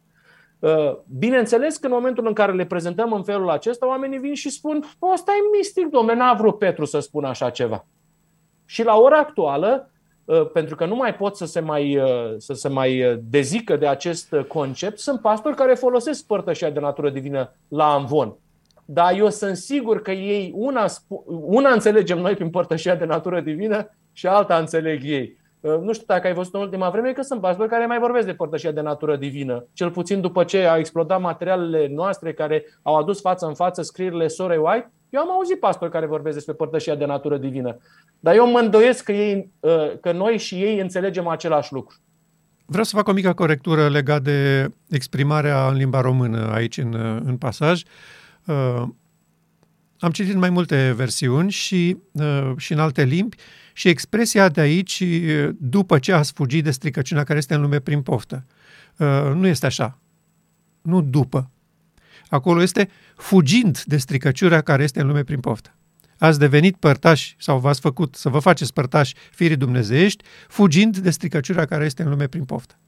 Uh, bineînțeles că în momentul în care le prezentăm în felul acesta, oamenii vin și spun, ăsta e mistic, domnule, n-a vrut Petru să spună așa ceva. Și la ora actuală, uh, pentru că nu mai pot să se mai, uh, să se mai dezică de acest concept, sunt pastori care folosesc părtășia de natură divină la amvon dar eu sunt sigur că ei, una, una înțelegem noi prin părtășia de natură divină și alta înțeleg ei. Uh, nu știu dacă ai văzut în ultima vreme că sunt pastori care mai vorbesc de părtășia de natură divină. Cel puțin după ce au explodat materialele noastre care au adus față în față scrierile Sorei White, eu am auzit pastori care vorbesc despre părtășia de natură divină. Dar eu mă îndoiesc că, ei, uh, că noi și ei înțelegem același lucru. Vreau să fac o mică corectură legat de exprimarea în limba română aici în, în pasaj. Uh, Uh, am citit mai multe versiuni și, uh, și în alte limbi și expresia de aici, uh, după ce ați fugit de stricăciunea care este în lume prin poftă, uh, nu este așa. Nu după. Acolo este fugind de stricăciunea care este în lume prin poftă. Ați devenit părtași sau v-ați făcut să vă faceți părtași firii dumnezeiești, fugind de stricăciunea care este în lume prin poftă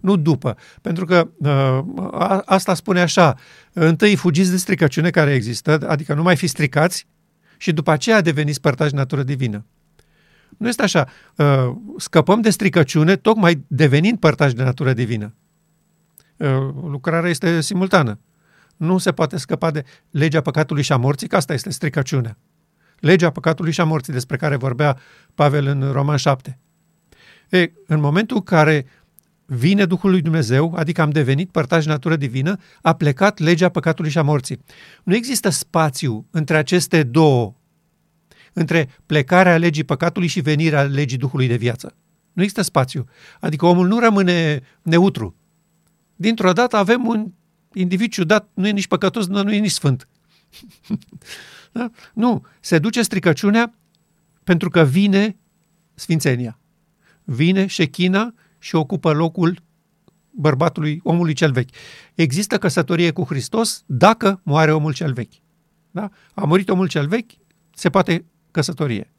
nu după. Pentru că uh, a, asta spune așa, întâi fugiți de stricăciune care există, adică nu mai fi stricați și după aceea deveniți părtași natură divină. Nu este așa. Uh, scăpăm de stricăciune tocmai devenind părtași de natură divină. Uh, lucrarea este simultană. Nu se poate scăpa de legea păcatului și a morții, că asta este stricăciunea. Legea păcatului și a morții despre care vorbea Pavel în Roman 7. E, în momentul în care vine Duhul lui Dumnezeu, adică am devenit părtaș natură divină, a plecat legea păcatului și a morții. Nu există spațiu între aceste două, între plecarea legii păcatului și venirea legii Duhului de viață. Nu există spațiu. Adică omul nu rămâne neutru. Dintr-o dată avem un individ ciudat, nu e nici păcătos, nu e nici sfânt. da? Nu, se duce stricăciunea pentru că vine sfințenia. Vine șechina și ocupă locul bărbatului, omului cel vechi. Există căsătorie cu Hristos dacă moare omul cel vechi. Da? A murit omul cel vechi, se poate căsătorie.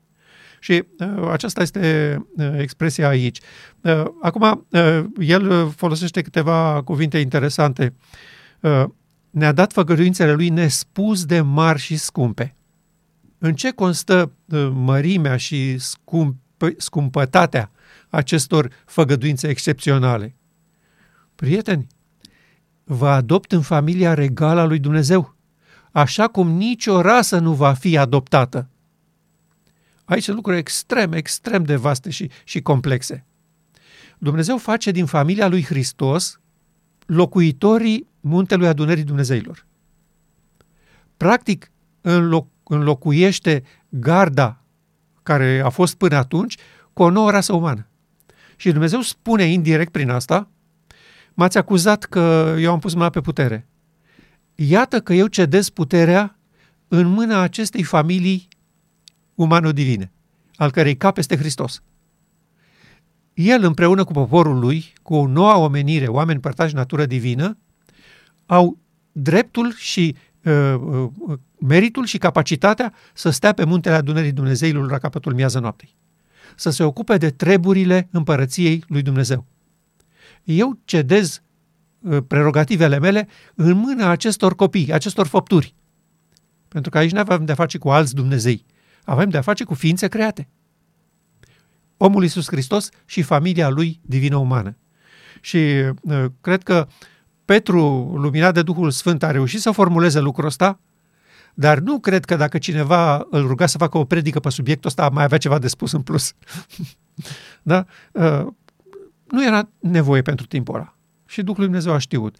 Și uh, aceasta este uh, expresia aici. Uh, acum, uh, el folosește câteva cuvinte interesante. Uh, ne-a dat făgăduințele lui nespus de mari și scumpe. În ce constă uh, mărimea și scump, scumpătatea acestor făgăduințe excepționale? Prieteni, vă adopt în familia regală a lui Dumnezeu, așa cum nicio rasă nu va fi adoptată. Aici sunt lucruri extrem, extrem de vaste și, și complexe. Dumnezeu face din familia lui Hristos locuitorii muntelui adunării Dumnezeilor. Practic, înloc, înlocuiește garda care a fost până atunci cu o nouă rasă umană. Și Dumnezeu spune indirect prin asta, m-ați acuzat că eu am pus mâna pe putere. Iată că eu cedez puterea în mâna acestei familii umano-divine, al cărei cap este Hristos. El, împreună cu poporul lui, cu o nouă omenire, oameni părtași natură divină, au dreptul și uh, uh, meritul și capacitatea să stea pe muntele adunării Dumnezeilor la capătul miază noaptei. Să se ocupe de treburile împărăției lui Dumnezeu. Eu cedez uh, prerogativele mele în mâna acestor copii, acestor făpturi. Pentru că aici nu avem de-a face cu alți Dumnezei. Avem de-a face cu ființe create. Omul Iisus Hristos și familia lui divină-umană. Și uh, cred că Petru, luminat de Duhul Sfânt, a reușit să formuleze lucrul ăsta, dar nu cred că dacă cineva îl ruga să facă o predică pe subiectul ăsta, mai avea ceva de spus în plus. da? Uh, nu era nevoie pentru timpul ăla. Și Duhul lui Dumnezeu a știut.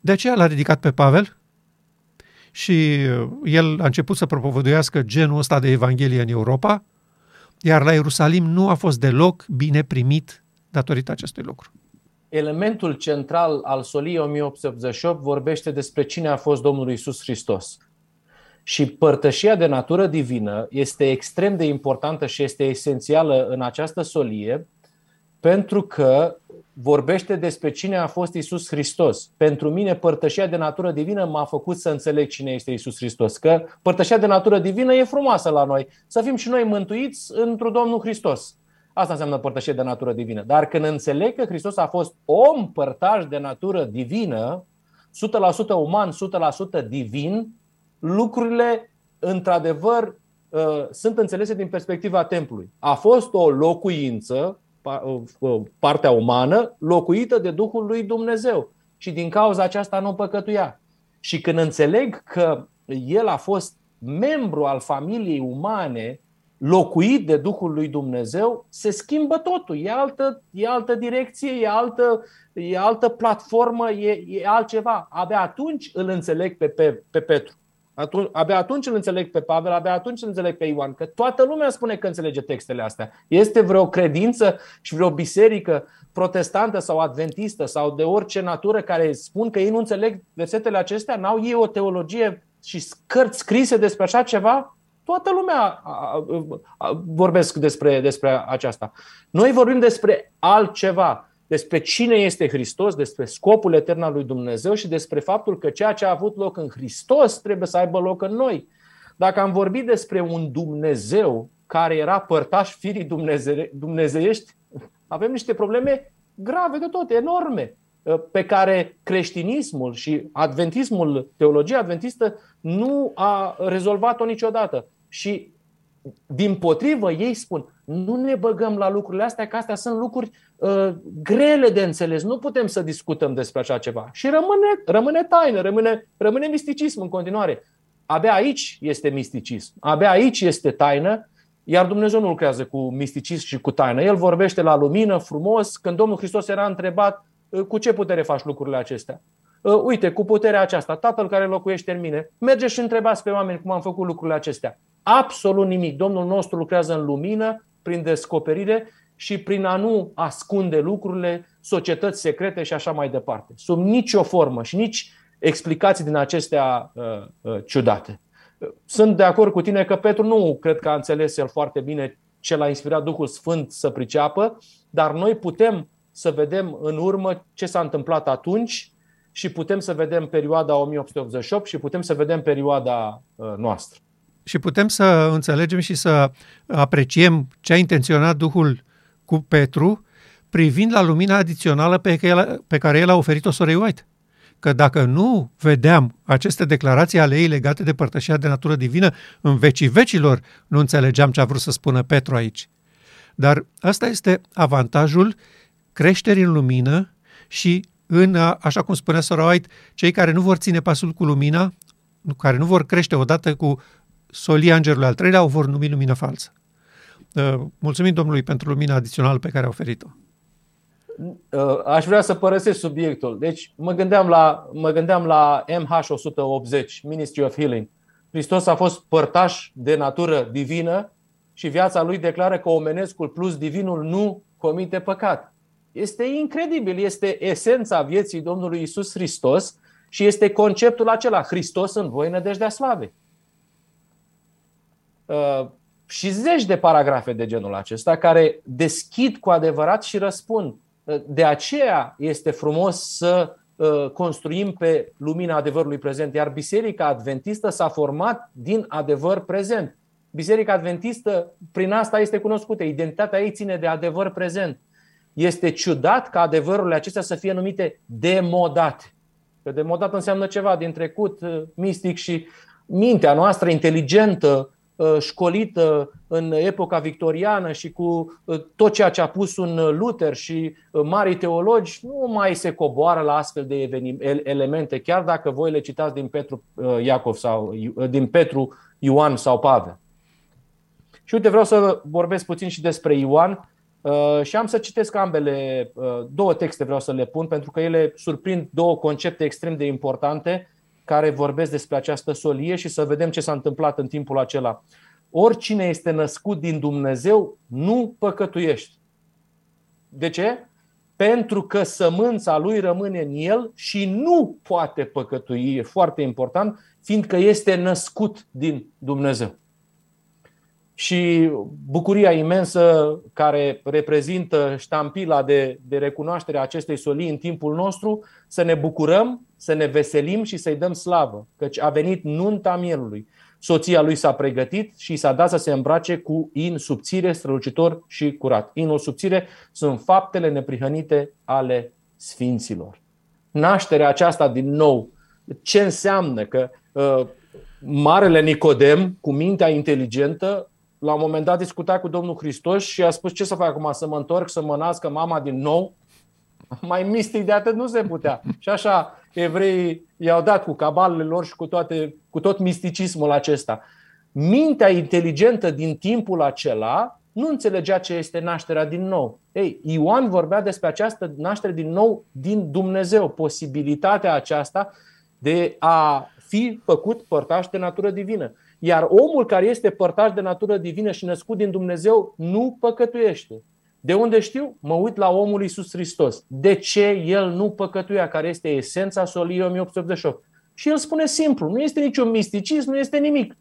De aceea l-a ridicat pe Pavel și uh, el a început să propovăduiască genul ăsta de Evanghelie în Europa, iar la Ierusalim nu a fost deloc bine primit datorită acestui lucru. Elementul central al soliei 1888 vorbește despre cine a fost Domnul Isus Hristos. Și părtășia de natură divină este extrem de importantă și este esențială în această solie, pentru că vorbește despre cine a fost Isus Hristos. Pentru mine, părtășia de natură divină m-a făcut să înțeleg cine este Isus Hristos. Că părtășia de natură divină e frumoasă la noi. Să fim și noi mântuiți într-un Domnul Hristos. Asta înseamnă părtășie de natură divină. Dar când înțeleg că Hristos a fost om părtaș de natură divină, 100% uman, 100% divin, lucrurile, într-adevăr, uh, sunt înțelese din perspectiva templului. A fost o locuință Uh, uh, partea umană locuită de Duhul lui Dumnezeu. Și din cauza aceasta nu păcătuia. Și când înțeleg că el a fost membru al familiei umane, locuit de Duhul lui Dumnezeu, se schimbă totul. E altă, e altă direcție, e altă, e altă platformă, e, e altceva. Abia atunci îl înțeleg pe, pe, pe Petru. Atunci, abia atunci îl înțeleg pe Pavel, abia atunci îl înțeleg pe Ioan, că toată lumea spune că înțelege textele astea. Este vreo credință și vreo biserică protestantă sau adventistă sau de orice natură care spun că ei nu înțeleg versetele acestea? N-au ei o teologie și cărți scrise despre așa ceva? Toată lumea vorbesc despre, despre aceasta. Noi vorbim despre altceva despre cine este Hristos, despre scopul etern al lui Dumnezeu și despre faptul că ceea ce a avut loc în Hristos trebuie să aibă loc în noi. Dacă am vorbit despre un Dumnezeu care era părtaș firii dumneze- dumnezeiești, avem niște probleme grave de tot, enorme, pe care creștinismul și adventismul, teologia adventistă nu a rezolvat-o niciodată. Și din potrivă, ei spun, nu ne băgăm la lucrurile astea, că astea sunt lucruri uh, grele de înțeles. Nu putem să discutăm despre așa ceva. Și rămâne, rămâne taină, rămâne, rămâne misticism în continuare. Abia aici este misticism. Abia aici este taină, iar Dumnezeu nu lucrează cu misticism și cu taină. El vorbește la lumină, frumos. Când Domnul Hristos era întrebat, uh, cu ce putere faci lucrurile acestea? Uh, uite, cu puterea aceasta, Tatăl care locuiește în mine, merge și întrebați pe oameni cum am făcut lucrurile acestea. Absolut nimic. Domnul nostru lucrează în lumină, prin descoperire și prin a nu ascunde lucrurile, societăți secrete și așa mai departe. Sub nicio formă și nici explicații din acestea uh, uh, ciudate. Sunt de acord cu tine că Petru nu cred că a înțeles el foarte bine ce l-a inspirat Duhul Sfânt să priceapă, dar noi putem să vedem în urmă ce s-a întâmplat atunci și putem să vedem perioada 1888 și putem să vedem perioada uh, noastră și putem să înțelegem și să apreciem ce a intenționat Duhul cu Petru privind la lumina adițională pe care, pe care el a oferit-o sorei White. că dacă nu vedeam aceste declarații ale ei legate de părtășia de natură divină, în vecii vecilor nu înțelegeam ce a vrut să spună Petru aici. Dar asta este avantajul creșterii în lumină și în, așa cum spunea Sora White, cei care nu vor ține pasul cu lumina, care nu vor crește odată cu solia îngerului al treilea, o vor numi lumină falsă. Uh, mulțumim Domnului pentru lumina adițională pe care a oferit-o. Uh, aș vrea să părăsesc subiectul. Deci mă gândeam la, mă gândeam la MH180, Ministry of Healing. Hristos a fost părtaș de natură divină și viața lui declară că omenescul plus divinul nu comite păcat. Este incredibil, este esența vieții Domnului Isus Hristos și este conceptul acela, Hristos în voi nădejdea slave. Uh, și zeci de paragrafe de genul acesta care deschid cu adevărat și răspund. Uh, de aceea este frumos să uh, construim pe lumina adevărului prezent, iar Biserica Adventistă s-a format din adevăr prezent. Biserica Adventistă, prin asta este cunoscută, identitatea ei ține de adevăr prezent. Este ciudat ca adevărurile acestea să fie numite demodate. Că demodat înseamnă ceva din trecut mistic și mintea noastră inteligentă, Uh, școlită în epoca victoriană și cu uh, tot ceea ce a pus un Luther și uh, mari teologi, nu mai se coboară la astfel de elemente, chiar dacă voi le citați din Petru Iacov sau din Petru Ioan sau Pavel. Și uite, vreau să vorbesc puțin și despre Ioan și am să citesc ambele, două texte vreau să le pun, pentru că ele surprind două concepte extrem de importante care vorbesc despre această solie și să vedem ce s-a întâmplat în timpul acela. Oricine este născut din Dumnezeu nu păcătuiește. De ce? Pentru că sămânța lui rămâne în el și nu poate păcătui. E foarte important, fiindcă este născut din Dumnezeu și bucuria imensă care reprezintă ștampila de, de recunoaștere a acestei solii în timpul nostru, să ne bucurăm, să ne veselim și să-i dăm slavă, căci a venit nunta mielului. Soția lui s-a pregătit și s-a dat să se îmbrace cu in subțire, strălucitor și curat. Inul subțire sunt faptele neprihănite ale sfinților. Nașterea aceasta din nou, ce înseamnă că uh, Marele Nicodem, cu mintea inteligentă, la un moment dat discuta cu Domnul Hristos și a spus ce să fac acum, să mă întorc, să mă nască mama din nou? Mai mistic de atât nu se putea. Și așa evreii i-au dat cu cabalele lor și cu, toate, cu tot misticismul acesta. Mintea inteligentă din timpul acela nu înțelegea ce este nașterea din nou. Ei, Ioan vorbea despre această naștere din nou din Dumnezeu, posibilitatea aceasta de a fi făcut părtaș de natură divină. Iar omul care este părtaș de natură divină și născut din Dumnezeu nu păcătuiește. De unde știu? Mă uit la omul Iisus Hristos. De ce el nu păcătuia, care este esența soliei 1888? Și el spune simplu, nu este niciun misticism, nu este nimic.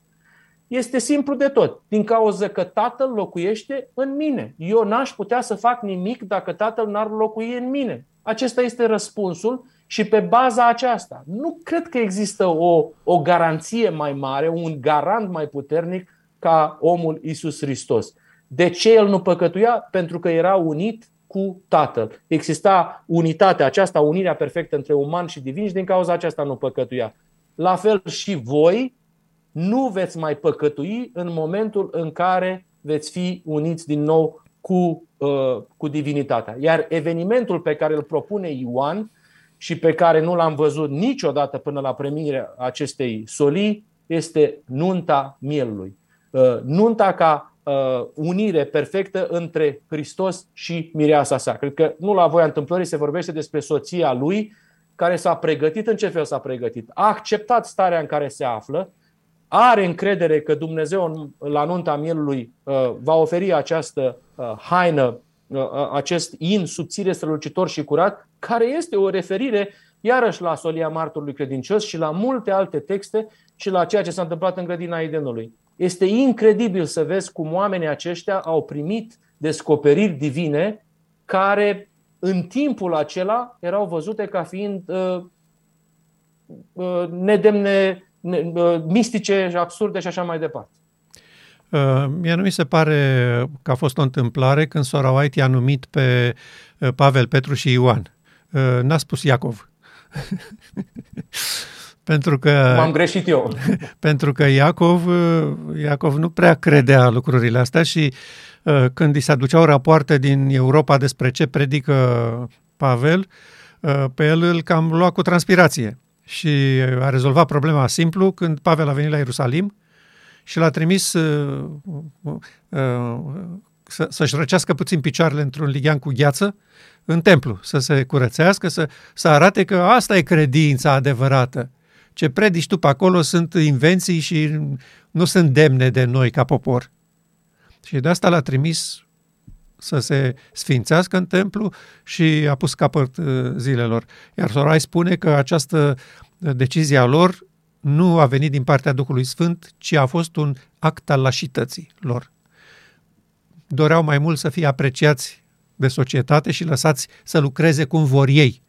Este simplu de tot. Din cauza că Tatăl locuiește în mine. Eu n-aș putea să fac nimic dacă Tatăl n-ar locui în mine. Acesta este răspunsul și pe baza aceasta, nu cred că există o, o garanție mai mare, un garant mai puternic ca omul Isus Hristos. De ce el nu păcătuia? Pentru că era unit cu Tatăl. Exista unitatea aceasta, unirea perfectă între uman și divin și din cauza aceasta nu păcătuia. La fel și voi nu veți mai păcătui în momentul în care veți fi uniți din nou cu, uh, cu divinitatea. Iar evenimentul pe care îl propune Ioan și pe care nu l-am văzut niciodată până la premirea acestei solii este nunta mielului. Uh, nunta ca uh, unire perfectă între Hristos și mireasa sa. Cred că nu la voia întâmplării se vorbește despre soția lui care s-a pregătit. În ce fel s-a pregătit? A acceptat starea în care se află, are încredere că Dumnezeu la nunta mielului uh, va oferi această haină, acest in subțire, strălucitor și curat, care este o referire iarăși la solia martorului credincios și la multe alte texte și la ceea ce s-a întâmplat în grădina Edenului. Este incredibil să vezi cum oamenii aceștia au primit descoperiri divine care în timpul acela erau văzute ca fiind uh, uh, nedemne, ne, uh, mistice, absurde și așa mai departe. Uh, mie nu mi se pare că a fost o întâmplare când Sora White i-a numit pe uh, Pavel, Petru și Ioan. Uh, n-a spus Iacov. pentru că... M-am greșit eu. pentru că Iacov, Iacov nu prea credea lucrurile astea și uh, când îi se aduceau rapoarte din Europa despre ce predică Pavel, uh, pe el îl cam lua cu transpirație și a rezolvat problema simplu când Pavel a venit la Ierusalim și l-a trimis uh, să, să-și răcească puțin picioarele într-un lighean cu gheață în templu, să se curățească, să, să arate că asta e credința adevărată. Ce predici tu pe acolo sunt invenții și nu sunt demne de noi ca popor. Și de asta l-a trimis să se sfințească în templu și a pus capăt uh, zilelor. Iar Sorai spune că această decizie a lor nu a venit din partea Duhului Sfânt, ci a fost un act al lașității lor. Doreau mai mult să fie apreciați de societate și lăsați să lucreze cum vor ei,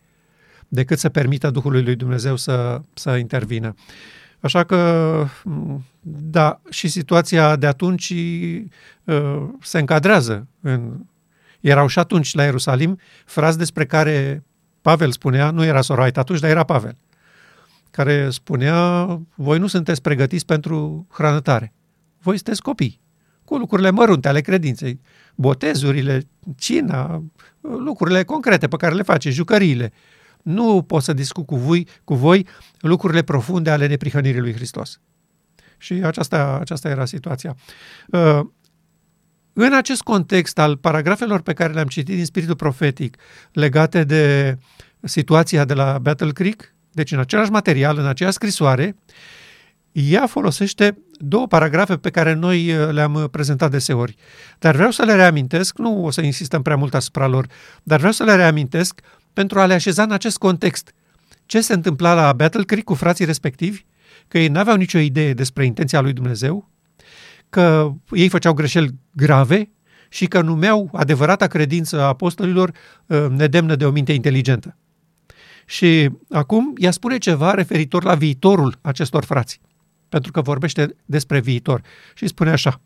decât să permită Duhului lui Dumnezeu să, să intervină. Așa că, da, și situația de atunci uh, se încadrează. În, erau și atunci la Ierusalim frazi despre care Pavel spunea, nu era Sorait atunci, dar era Pavel, care spunea, voi nu sunteți pregătiți pentru hranătare. Voi sunteți copii, cu lucrurile mărunte ale credinței, botezurile, cina, lucrurile concrete pe care le face, jucăriile. Nu pot să discut cu voi, cu voi lucrurile profunde ale neprihănirii lui Hristos. Și aceasta, aceasta era situația. Uh, în acest context al paragrafelor pe care le-am citit din spiritul profetic legate de situația de la Battle Creek, deci în același material, în aceeași scrisoare, ea folosește două paragrafe pe care noi uh, le-am uh, prezentat deseori. Dar vreau să le reamintesc, nu o să insistăm prea mult asupra lor, dar vreau să le reamintesc pentru a le așeza în acest context. Ce se întâmpla la Battle Creek cu frații respectivi? Că ei n-aveau nicio idee despre intenția lui Dumnezeu, că ei făceau greșeli grave și că numeau adevărata credință a apostolilor uh, nedemnă de o minte inteligentă. Și acum ea spune ceva referitor la viitorul acestor frați pentru că vorbește despre viitor. Și spune așa,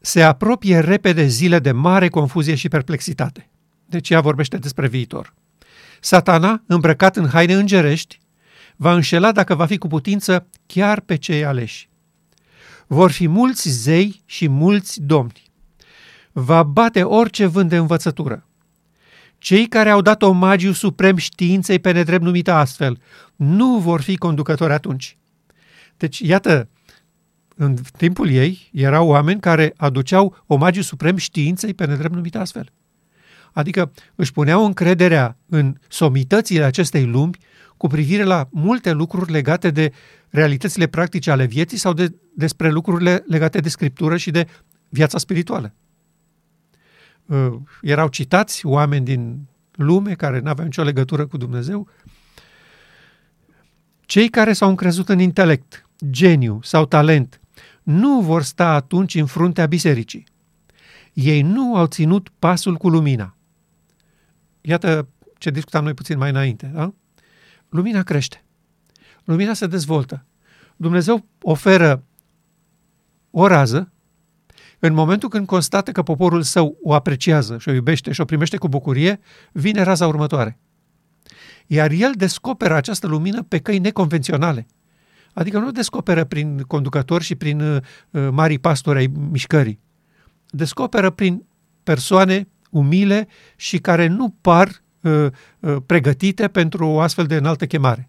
se apropie repede zile de mare confuzie și perplexitate. Deci ea vorbește despre viitor. Satana, îmbrăcat în haine îngerești, va înșela dacă va fi cu putință chiar pe cei aleși. Vor fi mulți zei și mulți domni. Va bate orice vânt de învățătură. Cei care au dat omagiu suprem științei pe nedrept numită astfel nu vor fi conducători atunci. Deci, iată, în timpul ei erau oameni care aduceau omagiu suprem științei pe nedrept numit astfel. Adică își puneau încrederea în somitățile acestei lumi cu privire la multe lucruri legate de realitățile practice ale vieții sau de, despre lucrurile legate de scriptură și de viața spirituală. Uh, erau citați oameni din lume care nu aveau nicio legătură cu Dumnezeu. Cei care s-au încrezut în intelect, geniu sau talent nu vor sta atunci în fruntea bisericii. Ei nu au ținut pasul cu lumina. Iată ce discutam noi puțin mai înainte. Da? Lumina crește. Lumina se dezvoltă. Dumnezeu oferă o rază în momentul când constată că poporul său o apreciază și o iubește și o primește cu bucurie, vine raza următoare. Iar el descoperă această lumină pe căi neconvenționale – Adică nu descoperă prin conducători și prin uh, uh, mari pastori ai mișcării. Descoperă prin persoane umile și care nu par uh, uh, pregătite pentru o astfel de înaltă chemare.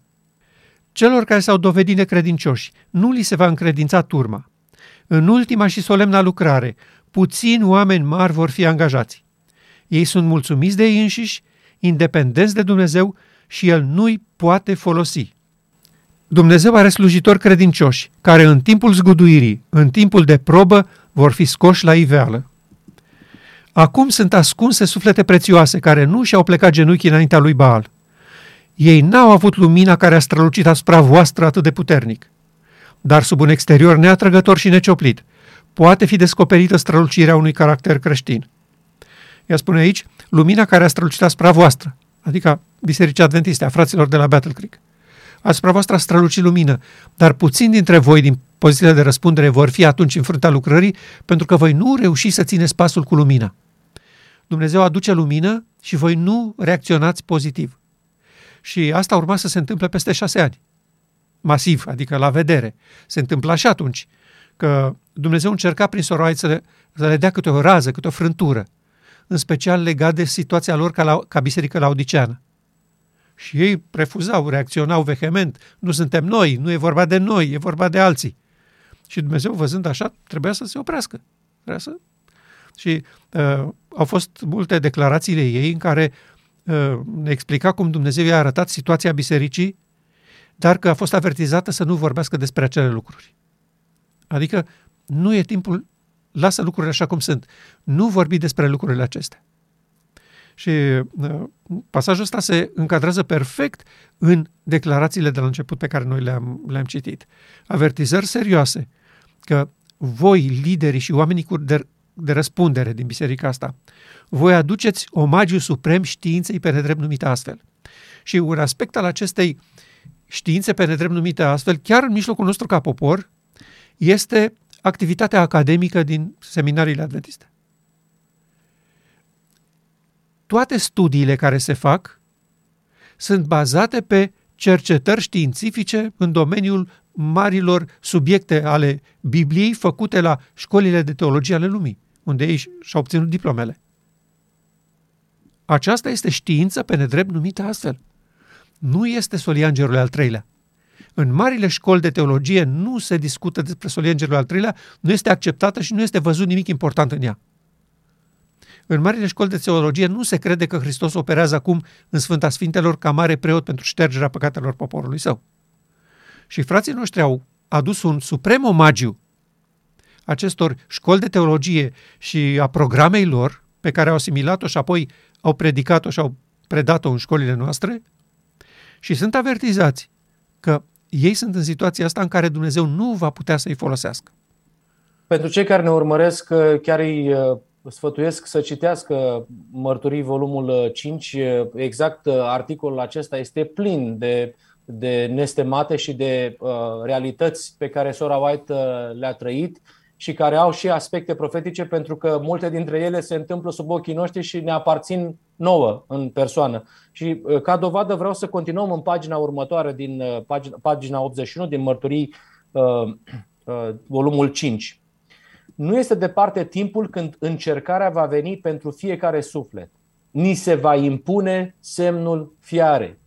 Celor care s-au dovedit necredincioși, nu li se va încredința turma. În ultima și solemna lucrare, puțini oameni mari vor fi angajați. Ei sunt mulțumiți de ei înșiși, independenți de Dumnezeu și El nu-i poate folosi. Dumnezeu are slujitori credincioși, care în timpul zguduirii, în timpul de probă, vor fi scoși la iveală. Acum sunt ascunse suflete prețioase care nu și-au plecat genunchii înaintea lui Baal. Ei n-au avut lumina care a strălucit asupra voastră atât de puternic. Dar sub un exterior neatrăgător și necioplit, poate fi descoperită strălucirea unui caracter creștin. Ea spune aici, lumina care a strălucit asupra voastră, adică Bisericii Adventiste, a fraților de la Battle Creek asupra voastră a strălucit lumină, dar puțini dintre voi din pozițiile de răspundere vor fi atunci în fruntea lucrării, pentru că voi nu reușiți să țineți pasul cu lumina. Dumnezeu aduce lumină și voi nu reacționați pozitiv. Și asta urma să se întâmple peste șase ani. Masiv, adică la vedere. Se întâmpla și atunci că Dumnezeu încerca prin soroaiți să le, să le dea câte o rază, câte o frântură, în special legat de situația lor ca, la, ca biserică laudiceană. Și ei refuzau, reacționau vehement. Nu suntem noi, nu e vorba de noi, e vorba de alții. Și Dumnezeu, văzând așa, trebuia să se oprească. Trebuia să... Și uh, au fost multe declarațiile ei în care uh, ne explica cum Dumnezeu i-a arătat situația bisericii, dar că a fost avertizată să nu vorbească despre acele lucruri. Adică nu e timpul, lasă lucrurile așa cum sunt. Nu vorbi despre lucrurile acestea. Și uh, pasajul ăsta se încadrează perfect în declarațiile de la început pe care noi le-am, le-am citit. Avertizări serioase că voi, liderii și oamenii cu de, de răspundere din biserica asta, voi aduceți omagiu suprem științei pe nedrept numită astfel. Și un aspect al acestei științe pe nedrept numită astfel, chiar în mijlocul nostru ca popor, este activitatea academică din seminariile adventiste. Toate studiile care se fac sunt bazate pe cercetări științifice în domeniul marilor subiecte ale Bibliei făcute la școlile de teologie ale lumii, unde ei și-au obținut diplomele. Aceasta este știință pe nedrept numită astfel. Nu este solia îngerului al treilea. În marile școli de teologie nu se discută despre solia îngerului al treilea, nu este acceptată și nu este văzut nimic important în ea. În marile școli de teologie nu se crede că Hristos operează acum în Sfânta Sfintelor ca mare preot pentru ștergerea păcatelor poporului său. Și frații noștri au adus un suprem omagiu acestor școli de teologie și a programei lor, pe care au asimilat-o și apoi au predicat-o și au predat-o în școlile noastre, și sunt avertizați că ei sunt în situația asta în care Dumnezeu nu va putea să-i folosească. Pentru cei care ne urmăresc, chiar îi uh, sfătuiesc să citească Mărturii volumul 5. Uh, exact uh, articolul acesta este plin de, de nestemate și de uh, realități pe care sora White uh, le-a trăit și care au și aspecte profetice pentru că multe dintre ele se întâmplă sub ochii noștri și ne aparțin nouă în persoană. Și uh, ca dovadă vreau să continuăm în pagina următoare din uh, pagina, pagina 81 din Mărturii uh, uh, volumul 5. Nu este departe timpul când încercarea va veni pentru fiecare suflet. Ni se va impune semnul fiarei.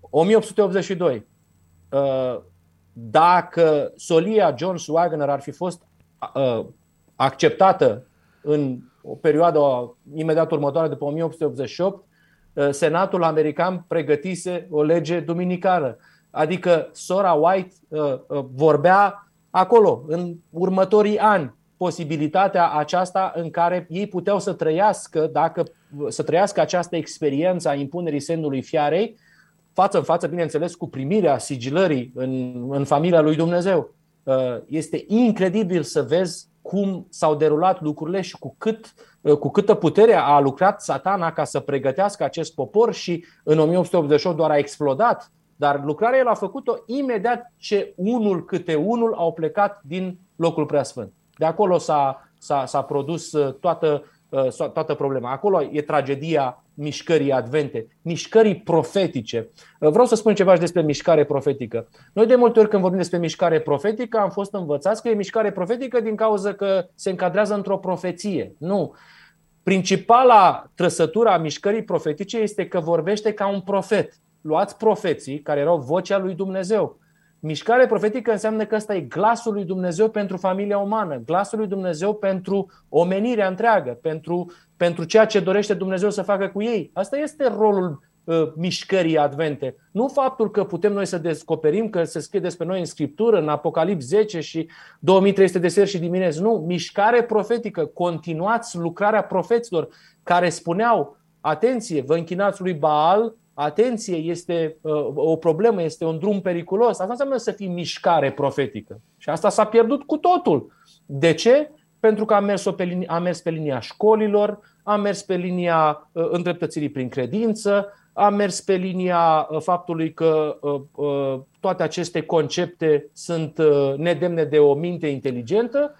1882. Uh, dacă solia John Wagner ar fi fost uh, acceptată în o perioadă imediat următoare, după 1888, uh, Senatul american pregătise o lege duminicală. Adică sora White vorbea acolo, în următorii ani, posibilitatea aceasta în care ei puteau să trăiască, dacă, să trăiască această experiență a impunerii semnului fiarei, față în față, bineînțeles, cu primirea sigilării în, în familia lui Dumnezeu. Uh, este incredibil să vezi cum s-au derulat lucrurile și cu, cât, uh, cu câtă putere a lucrat satana ca să pregătească acest popor și în 1888 doar a explodat, dar lucrarea el a făcut-o imediat ce unul câte unul au plecat din locul preasfânt. De acolo s-a, s-a, s-a produs uh, toată, toată problema. Acolo e tragedia mișcării advente, mișcării profetice. Vreau să spun ceva și despre mișcare profetică. Noi de multe ori când vorbim despre mișcare profetică am fost învățați că e mișcare profetică din cauza că se încadrează într-o profeție. Nu. Principala trăsătură a mișcării profetice este că vorbește ca un profet. Luați profeții care erau vocea lui Dumnezeu. Mișcare profetică înseamnă că ăsta e glasul lui Dumnezeu pentru familia umană, glasul lui Dumnezeu pentru omenirea întreagă, pentru pentru ceea ce dorește Dumnezeu să facă cu ei. Asta este rolul uh, mișcării advente. Nu faptul că putem noi să descoperim că se scrie despre noi în Scriptură, în Apocalips 10 și 2300 de seri și dimineți. Nu, mișcare profetică. Continuați lucrarea profeților care spuneau, atenție, vă închinați lui Baal, atenție, este uh, o problemă, este un drum periculos. Asta înseamnă să fii mișcare profetică. Și asta s-a pierdut cu totul. De ce? pentru că a mers, pe linia, a mers pe linia școlilor, a mers pe linia uh, îndreptățirii prin credință, a mers pe linia uh, faptului că uh, uh, toate aceste concepte sunt uh, nedemne de o minte inteligentă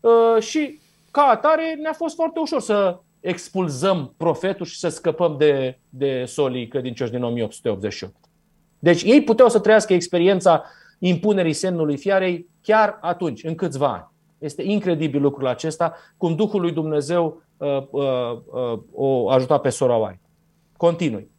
uh, și ca atare ne-a fost foarte ușor să expulzăm profetul și să scăpăm de, de solii credincioși din 1888. Deci ei puteau să trăiască experiența impunerii semnului fiarei chiar atunci, în câțiva ani. Este incredibil lucrul acesta, cum Duhul lui Dumnezeu uh, uh, uh, o ajuta pe sora White. Continui.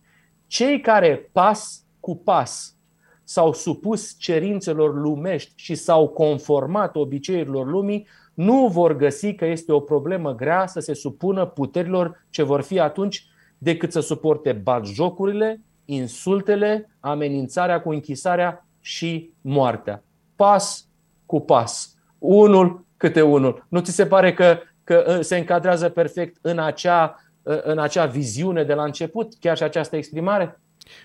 Cei care pas cu pas s-au supus cerințelor lumești și s-au conformat obiceiurilor lumii, nu vor găsi că este o problemă grea să se supună puterilor ce vor fi atunci decât să suporte batjocurile, insultele, amenințarea cu închisarea și moartea. Pas cu pas. Unul câte unul. Nu ți se pare că, că uh, se încadrează perfect în acea, uh, în acea viziune de la început, chiar și această exprimare?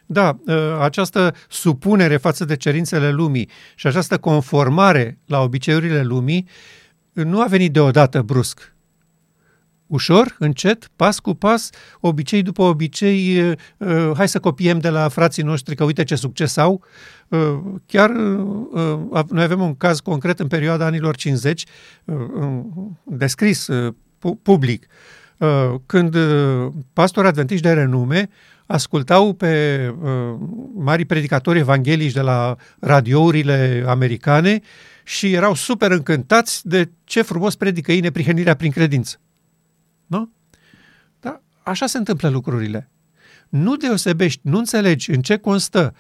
Da, uh, această supunere față de cerințele lumii și această conformare la obiceiurile lumii nu a venit deodată brusc. Ușor, încet, pas cu pas, obicei după obicei, uh, uh, hai să copiem de la frații noștri că uite ce succes au. Uh, chiar noi avem un caz concret în perioada anilor 50, descris public, când pastori adventiști de renume ascultau pe mari predicatori evanghelici de la radiourile americane și erau super încântați de ce frumos predică ei neprihănirea prin credință. Nu? Da? Așa se întâmplă lucrurile. Nu deosebești, nu înțelegi în ce constă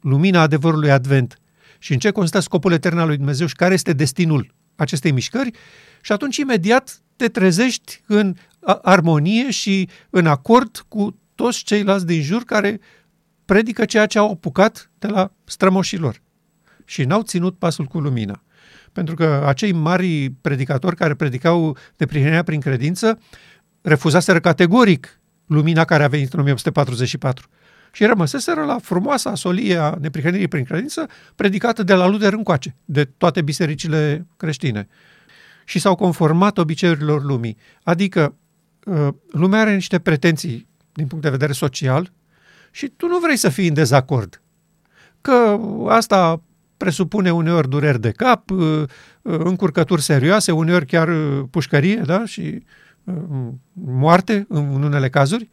lumina adevărului advent și în ce constă scopul etern al lui Dumnezeu și care este destinul acestei mișcări și atunci imediat te trezești în armonie și în acord cu toți ceilalți din jur care predică ceea ce au apucat de la strămoșilor și n-au ținut pasul cu lumina. Pentru că acei mari predicatori care predicau neprihănirea prin credință refuzaseră categoric lumina care a venit în 1844 și rămăseseră la frumoasa solie a neprihănirii prin credință predicată de la Luder încoace, de toate bisericile creștine. Și s-au conformat obiceiurilor lumii. Adică uh, lumea are niște pretenții din punct de vedere social și tu nu vrei să fii în dezacord. Că asta presupune uneori dureri de cap, uh, uh, încurcături serioase, uneori chiar uh, pușcărie da? și moarte în unele cazuri.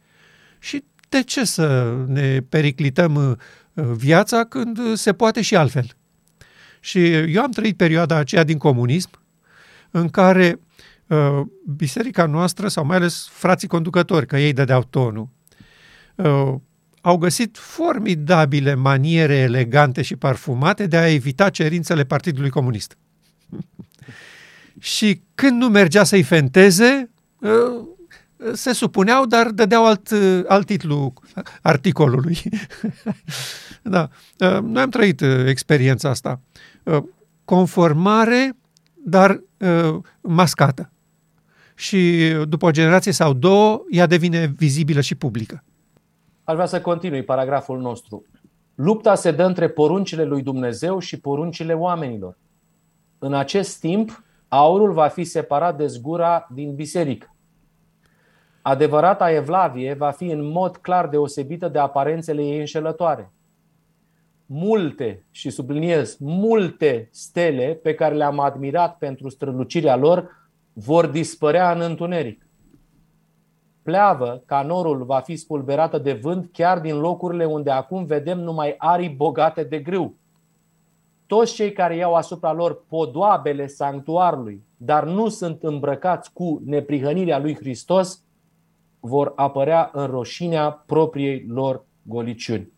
Și de ce să ne periclităm viața când se poate și altfel? Și eu am trăit perioada aceea din comunism în care uh, biserica noastră, sau mai ales frații conducători, că ei dădeau tonul, uh, au găsit formidabile maniere elegante și parfumate de a evita cerințele Partidului Comunist. și când nu mergea să-i fenteze, ă, se supuneau, dar dădeau alt, alt titlu articolului. da. Ă, noi am trăit ă, experiența asta. Conformare, dar mascată. Și după o generație sau două, ea devine vizibilă și publică. Aș vrea să continui paragraful nostru. Lupta se dă între poruncile lui Dumnezeu și poruncile oamenilor. În acest timp, aurul va fi separat de zgura din biserică. Adevărata evlavie va fi în mod clar deosebită de aparențele ei înșelătoare. Multe, și subliniez, multe stele pe care le-am admirat pentru strălucirea lor vor dispărea în întuneric pleavă ca norul va fi spulberată de vânt chiar din locurile unde acum vedem numai arii bogate de grâu. Toți cei care iau asupra lor podoabele sanctuarului, dar nu sunt îmbrăcați cu neprihănirea lui Hristos, vor apărea în roșinea propriei lor goliciuni.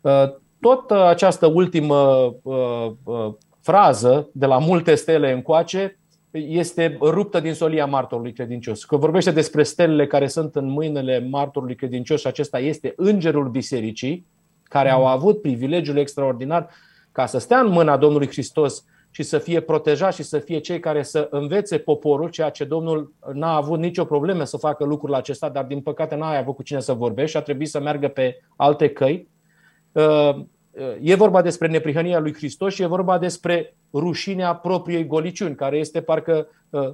Uh, tot această ultimă uh, uh, frază, de la multe stele încoace, este ruptă din solia martorului credincios. Că vorbește despre stelele care sunt în mâinile martorului credincios și acesta este îngerul bisericii, care au avut privilegiul extraordinar ca să stea în mâna Domnului Hristos și să fie protejat și să fie cei care să învețe poporul, ceea ce Domnul n-a avut nicio problemă să facă lucrul acesta, dar din păcate n-a avut cu cine să vorbești și a trebuit să meargă pe alte căi. Uh, E vorba despre neprihănia lui Hristos și e vorba despre rușinea propriei goliciuni, care este parcă uh,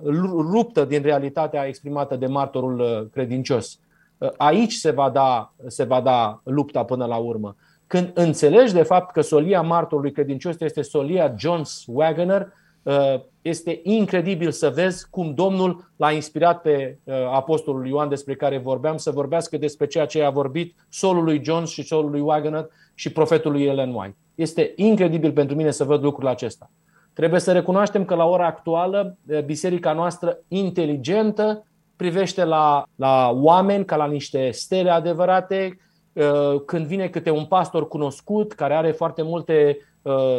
ruptă din realitatea exprimată de martorul uh, credincios. Uh, aici se va da, se va da lupta până la urmă. Când înțelegi de fapt că solia martorului credincios este solia Jones Wagoner, Uh, este incredibil să vezi cum Domnul l-a inspirat pe uh, apostolul Ioan despre care vorbeam să vorbească despre ceea ce a vorbit solul lui Jones și solul lui Wagner și profetului Ellen White. Este incredibil pentru mine să văd lucrul acesta. Trebuie să recunoaștem că la ora actuală uh, biserica noastră inteligentă privește la, la oameni ca la niște stele adevărate, când vine câte un pastor cunoscut care are foarte multe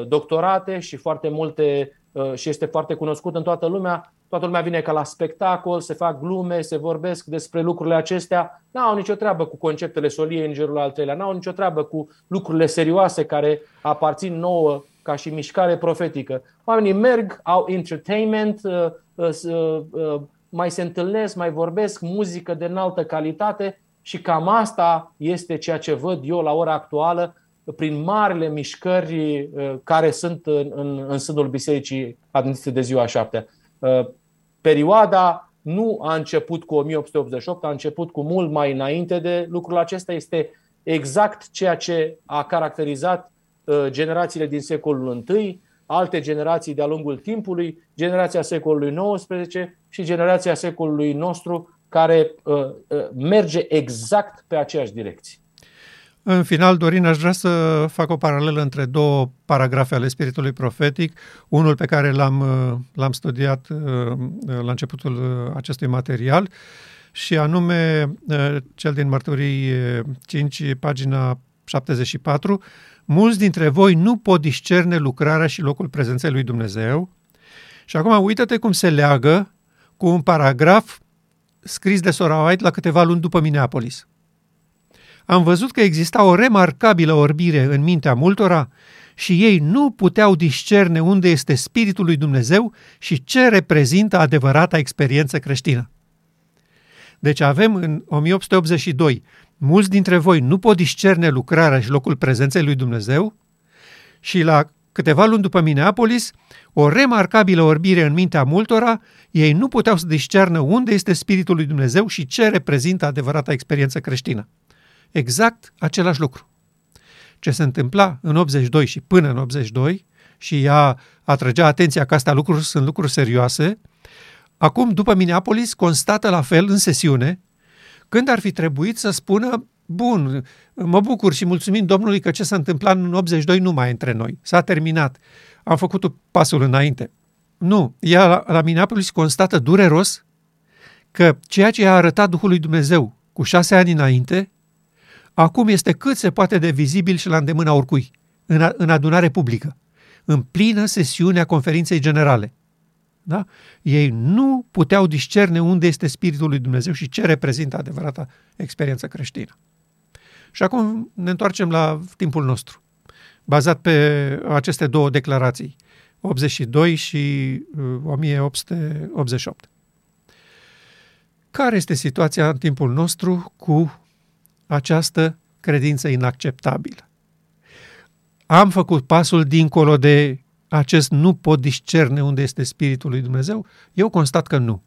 doctorate și foarte multe Uh, și este foarte cunoscut în toată lumea. Toată lumea vine ca la spectacol, se fac glume, se vorbesc despre lucrurile acestea. N-au nicio treabă cu conceptele soliei în gerul al treilea, n-au nicio treabă cu lucrurile serioase care aparțin nouă ca și mișcare profetică. Oamenii merg, au entertainment, uh, uh, mai se întâlnesc, mai vorbesc, muzică de înaltă calitate și cam asta este ceea ce văd eu la ora actuală prin marile mișcări uh, care sunt în, în, în sânul Bisericii Adventiste de ziua șaptea. Uh, perioada nu a început cu 1888, a început cu mult mai înainte de lucrul acesta. Este exact ceea ce a caracterizat uh, generațiile din secolul I, alte generații de-a lungul timpului, generația secolului XIX și generația secolului nostru, care merge exact pe aceeași direcție. În final, Dorin, aș vrea să fac o paralelă între două paragrafe ale spiritului profetic, unul pe care l-am, uh, l-am studiat uh, la începutul uh, acestui material și anume cel din Mărturii 5, pagina 74, mulți dintre voi nu pot discerne lucrarea și locul prezenței lui Dumnezeu. Și acum uită-te cum se leagă cu un paragraf scris de Sora White la câteva luni după Minneapolis am văzut că exista o remarcabilă orbire în mintea multora și ei nu puteau discerne unde este Spiritul lui Dumnezeu și ce reprezintă adevărata experiență creștină. Deci avem în 1882, mulți dintre voi nu pot discerne lucrarea și locul prezenței lui Dumnezeu și la câteva luni după Minneapolis, o remarcabilă orbire în mintea multora, ei nu puteau să discernă unde este Spiritul lui Dumnezeu și ce reprezintă adevărata experiență creștină exact același lucru. Ce se întâmpla în 82 și până în 82 și ea atrăgea atenția că astea lucruri sunt lucruri serioase, acum, după Minneapolis, constată la fel în sesiune, când ar fi trebuit să spună Bun, mă bucur și mulțumim Domnului că ce s-a întâmplat în 82 nu mai e între noi. S-a terminat. Am făcut pasul înainte. Nu, ea la, la Minneapolis constată dureros că ceea ce a arătat Duhul lui Dumnezeu cu șase ani înainte acum este cât se poate de vizibil și la îndemâna oricui, în, în adunare publică, în plină sesiune a conferinței generale. Da? Ei nu puteau discerne unde este Spiritul lui Dumnezeu și ce reprezintă adevărata experiență creștină. Și acum ne întoarcem la timpul nostru, bazat pe aceste două declarații, 82 și 1888. Uh, Care este situația în timpul nostru cu această credință inacceptabilă. Am făcut pasul dincolo de acest nu pot discerne unde este Spiritul lui Dumnezeu? Eu constat că nu.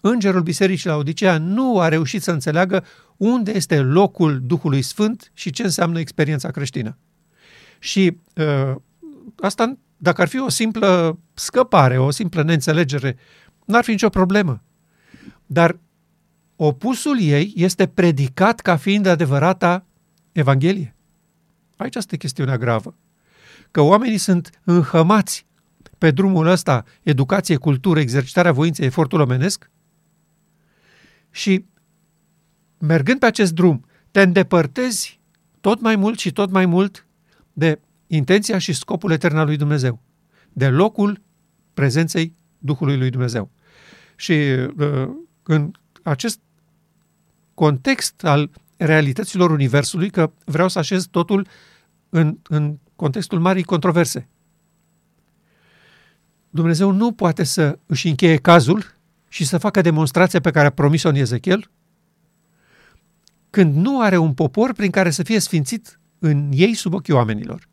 Îngerul Bisericii la Odisea nu a reușit să înțeleagă unde este locul Duhului Sfânt și ce înseamnă experiența creștină. Și uh, asta, dacă ar fi o simplă scăpare, o simplă neînțelegere, n-ar fi nicio problemă. Dar opusul ei este predicat ca fiind adevărata Evanghelie. Aici este chestiunea gravă. Că oamenii sunt înhămați pe drumul ăsta, educație, cultură, exercitarea voinței, efortul omenesc și mergând pe acest drum, te îndepărtezi tot mai mult și tot mai mult de intenția și scopul etern al lui Dumnezeu, de locul prezenței Duhului lui Dumnezeu. Și uh, când acest context al realităților Universului, că vreau să așez totul în, în contextul marii controverse. Dumnezeu nu poate să își încheie cazul și să facă demonstrația pe care a promis-o în Ezechiel când nu are un popor prin care să fie sfințit în ei sub ochii oamenilor.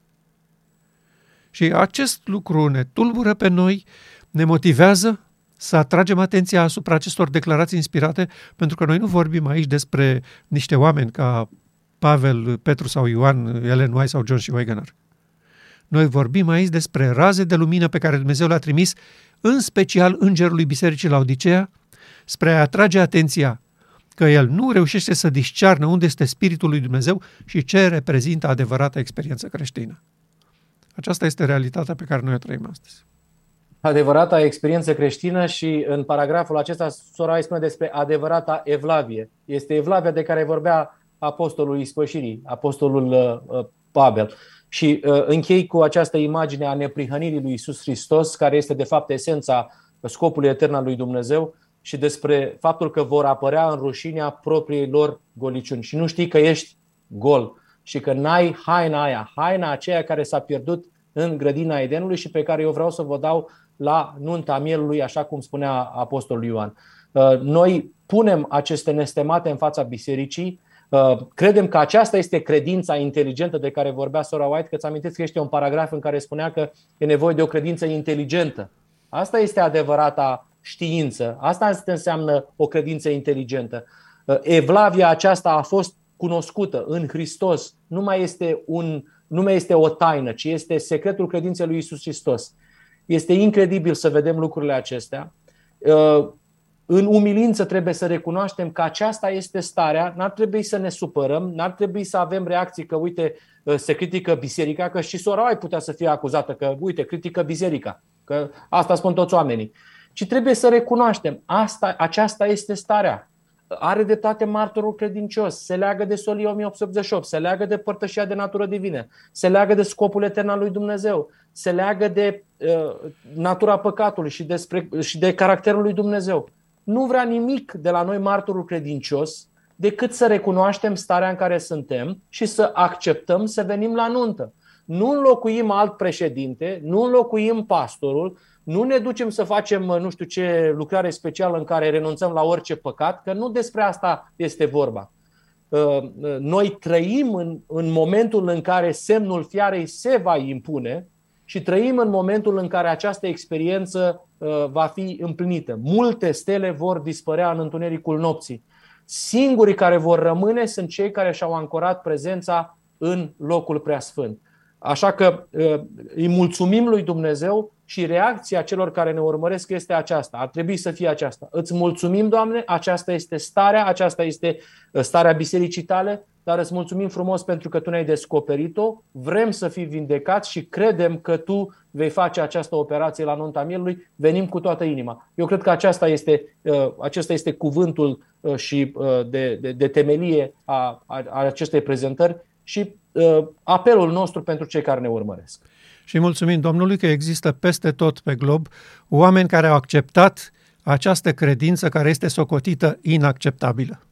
Și acest lucru ne tulbură pe noi, ne motivează să atragem atenția asupra acestor declarații inspirate, pentru că noi nu vorbim aici despre niște oameni ca Pavel, Petru sau Ioan, Ellen White sau John și Wegener. Noi vorbim aici despre raze de lumină pe care Dumnezeu le-a trimis, în special îngerului Bisericii la Odiceea, spre a atrage atenția că el nu reușește să discearnă unde este Spiritul lui Dumnezeu și ce reprezintă adevărata experiență creștină. Aceasta este realitatea pe care noi o trăim astăzi. Adevărata experiență creștină și în paragraful acesta sora îi spune despre adevărata evlavie. Este evlavia de care vorbea apostolul ispășirii, apostolul uh, uh, Pavel. Și uh, închei cu această imagine a neprihănirii lui Isus Hristos, care este de fapt esența scopului etern al lui Dumnezeu și despre faptul că vor apărea în rușinea propriei lor goliciuni. Și nu știi că ești gol și că n-ai haina aia, haina aceea care s-a pierdut în grădina Edenului și pe care eu vreau să vă dau la nunta mielului, așa cum spunea Apostolul Ioan. Uh, noi punem aceste nestemate în fața bisericii, uh, credem că aceasta este credința inteligentă de care vorbea Sora White, că ți amintiți că este un paragraf în care spunea că e nevoie de o credință inteligentă. Asta este adevărata știință. Asta înseamnă o credință inteligentă. Uh, evlavia aceasta a fost cunoscută în Hristos. Nu mai este, un, nu mai este o taină, ci este secretul credinței lui Isus Hristos. Este incredibil să vedem lucrurile acestea. Uh, în umilință trebuie să recunoaștem că aceasta este starea, n-ar trebui să ne supărăm, n-ar trebui să avem reacții că, uite, uh, se critică biserica, că și sora ai putea să fie acuzată că, uite, critică biserica, că asta spun toți oamenii. Ci trebuie să recunoaștem, asta, aceasta este starea are dreptate martorul credincios, se leagă de Solie 1888, se leagă de părtășia de natură divină, se leagă de scopul etern al lui Dumnezeu, se leagă de uh, natura păcatului și, despre, și de caracterul lui Dumnezeu. Nu vrea nimic de la noi martorul credincios decât să recunoaștem starea în care suntem și să acceptăm să venim la nuntă. Nu înlocuim alt președinte, nu înlocuim pastorul, nu ne ducem să facem nu știu ce lucrare specială în care renunțăm la orice păcat, că nu despre asta este vorba. Uh, uh, noi trăim în, în momentul în care semnul fiarei se va impune și trăim în momentul în care această experiență uh, va fi împlinită. Multe stele vor dispărea în întunericul nopții. Singurii care vor rămâne sunt cei care și-au ancorat prezența în locul preasfânt. Așa că îi mulțumim lui Dumnezeu și reacția celor care ne urmăresc este aceasta. Ar trebui să fie aceasta. Îți mulțumim, Doamne, aceasta este starea, aceasta este uh, starea bisericii tale, dar îți mulțumim frumos pentru că Tu ne-ai descoperit-o, vrem să fii vindecat și credem că Tu vei face această operație la nunta mielului, venim cu toată inima. Eu cred că aceasta este, uh, acesta este cuvântul uh, și de, de, de temelie a, a acestei prezentări și apelul nostru pentru cei care ne urmăresc și mulțumim Domnului că există peste tot pe glob oameni care au acceptat această credință care este socotită inacceptabilă.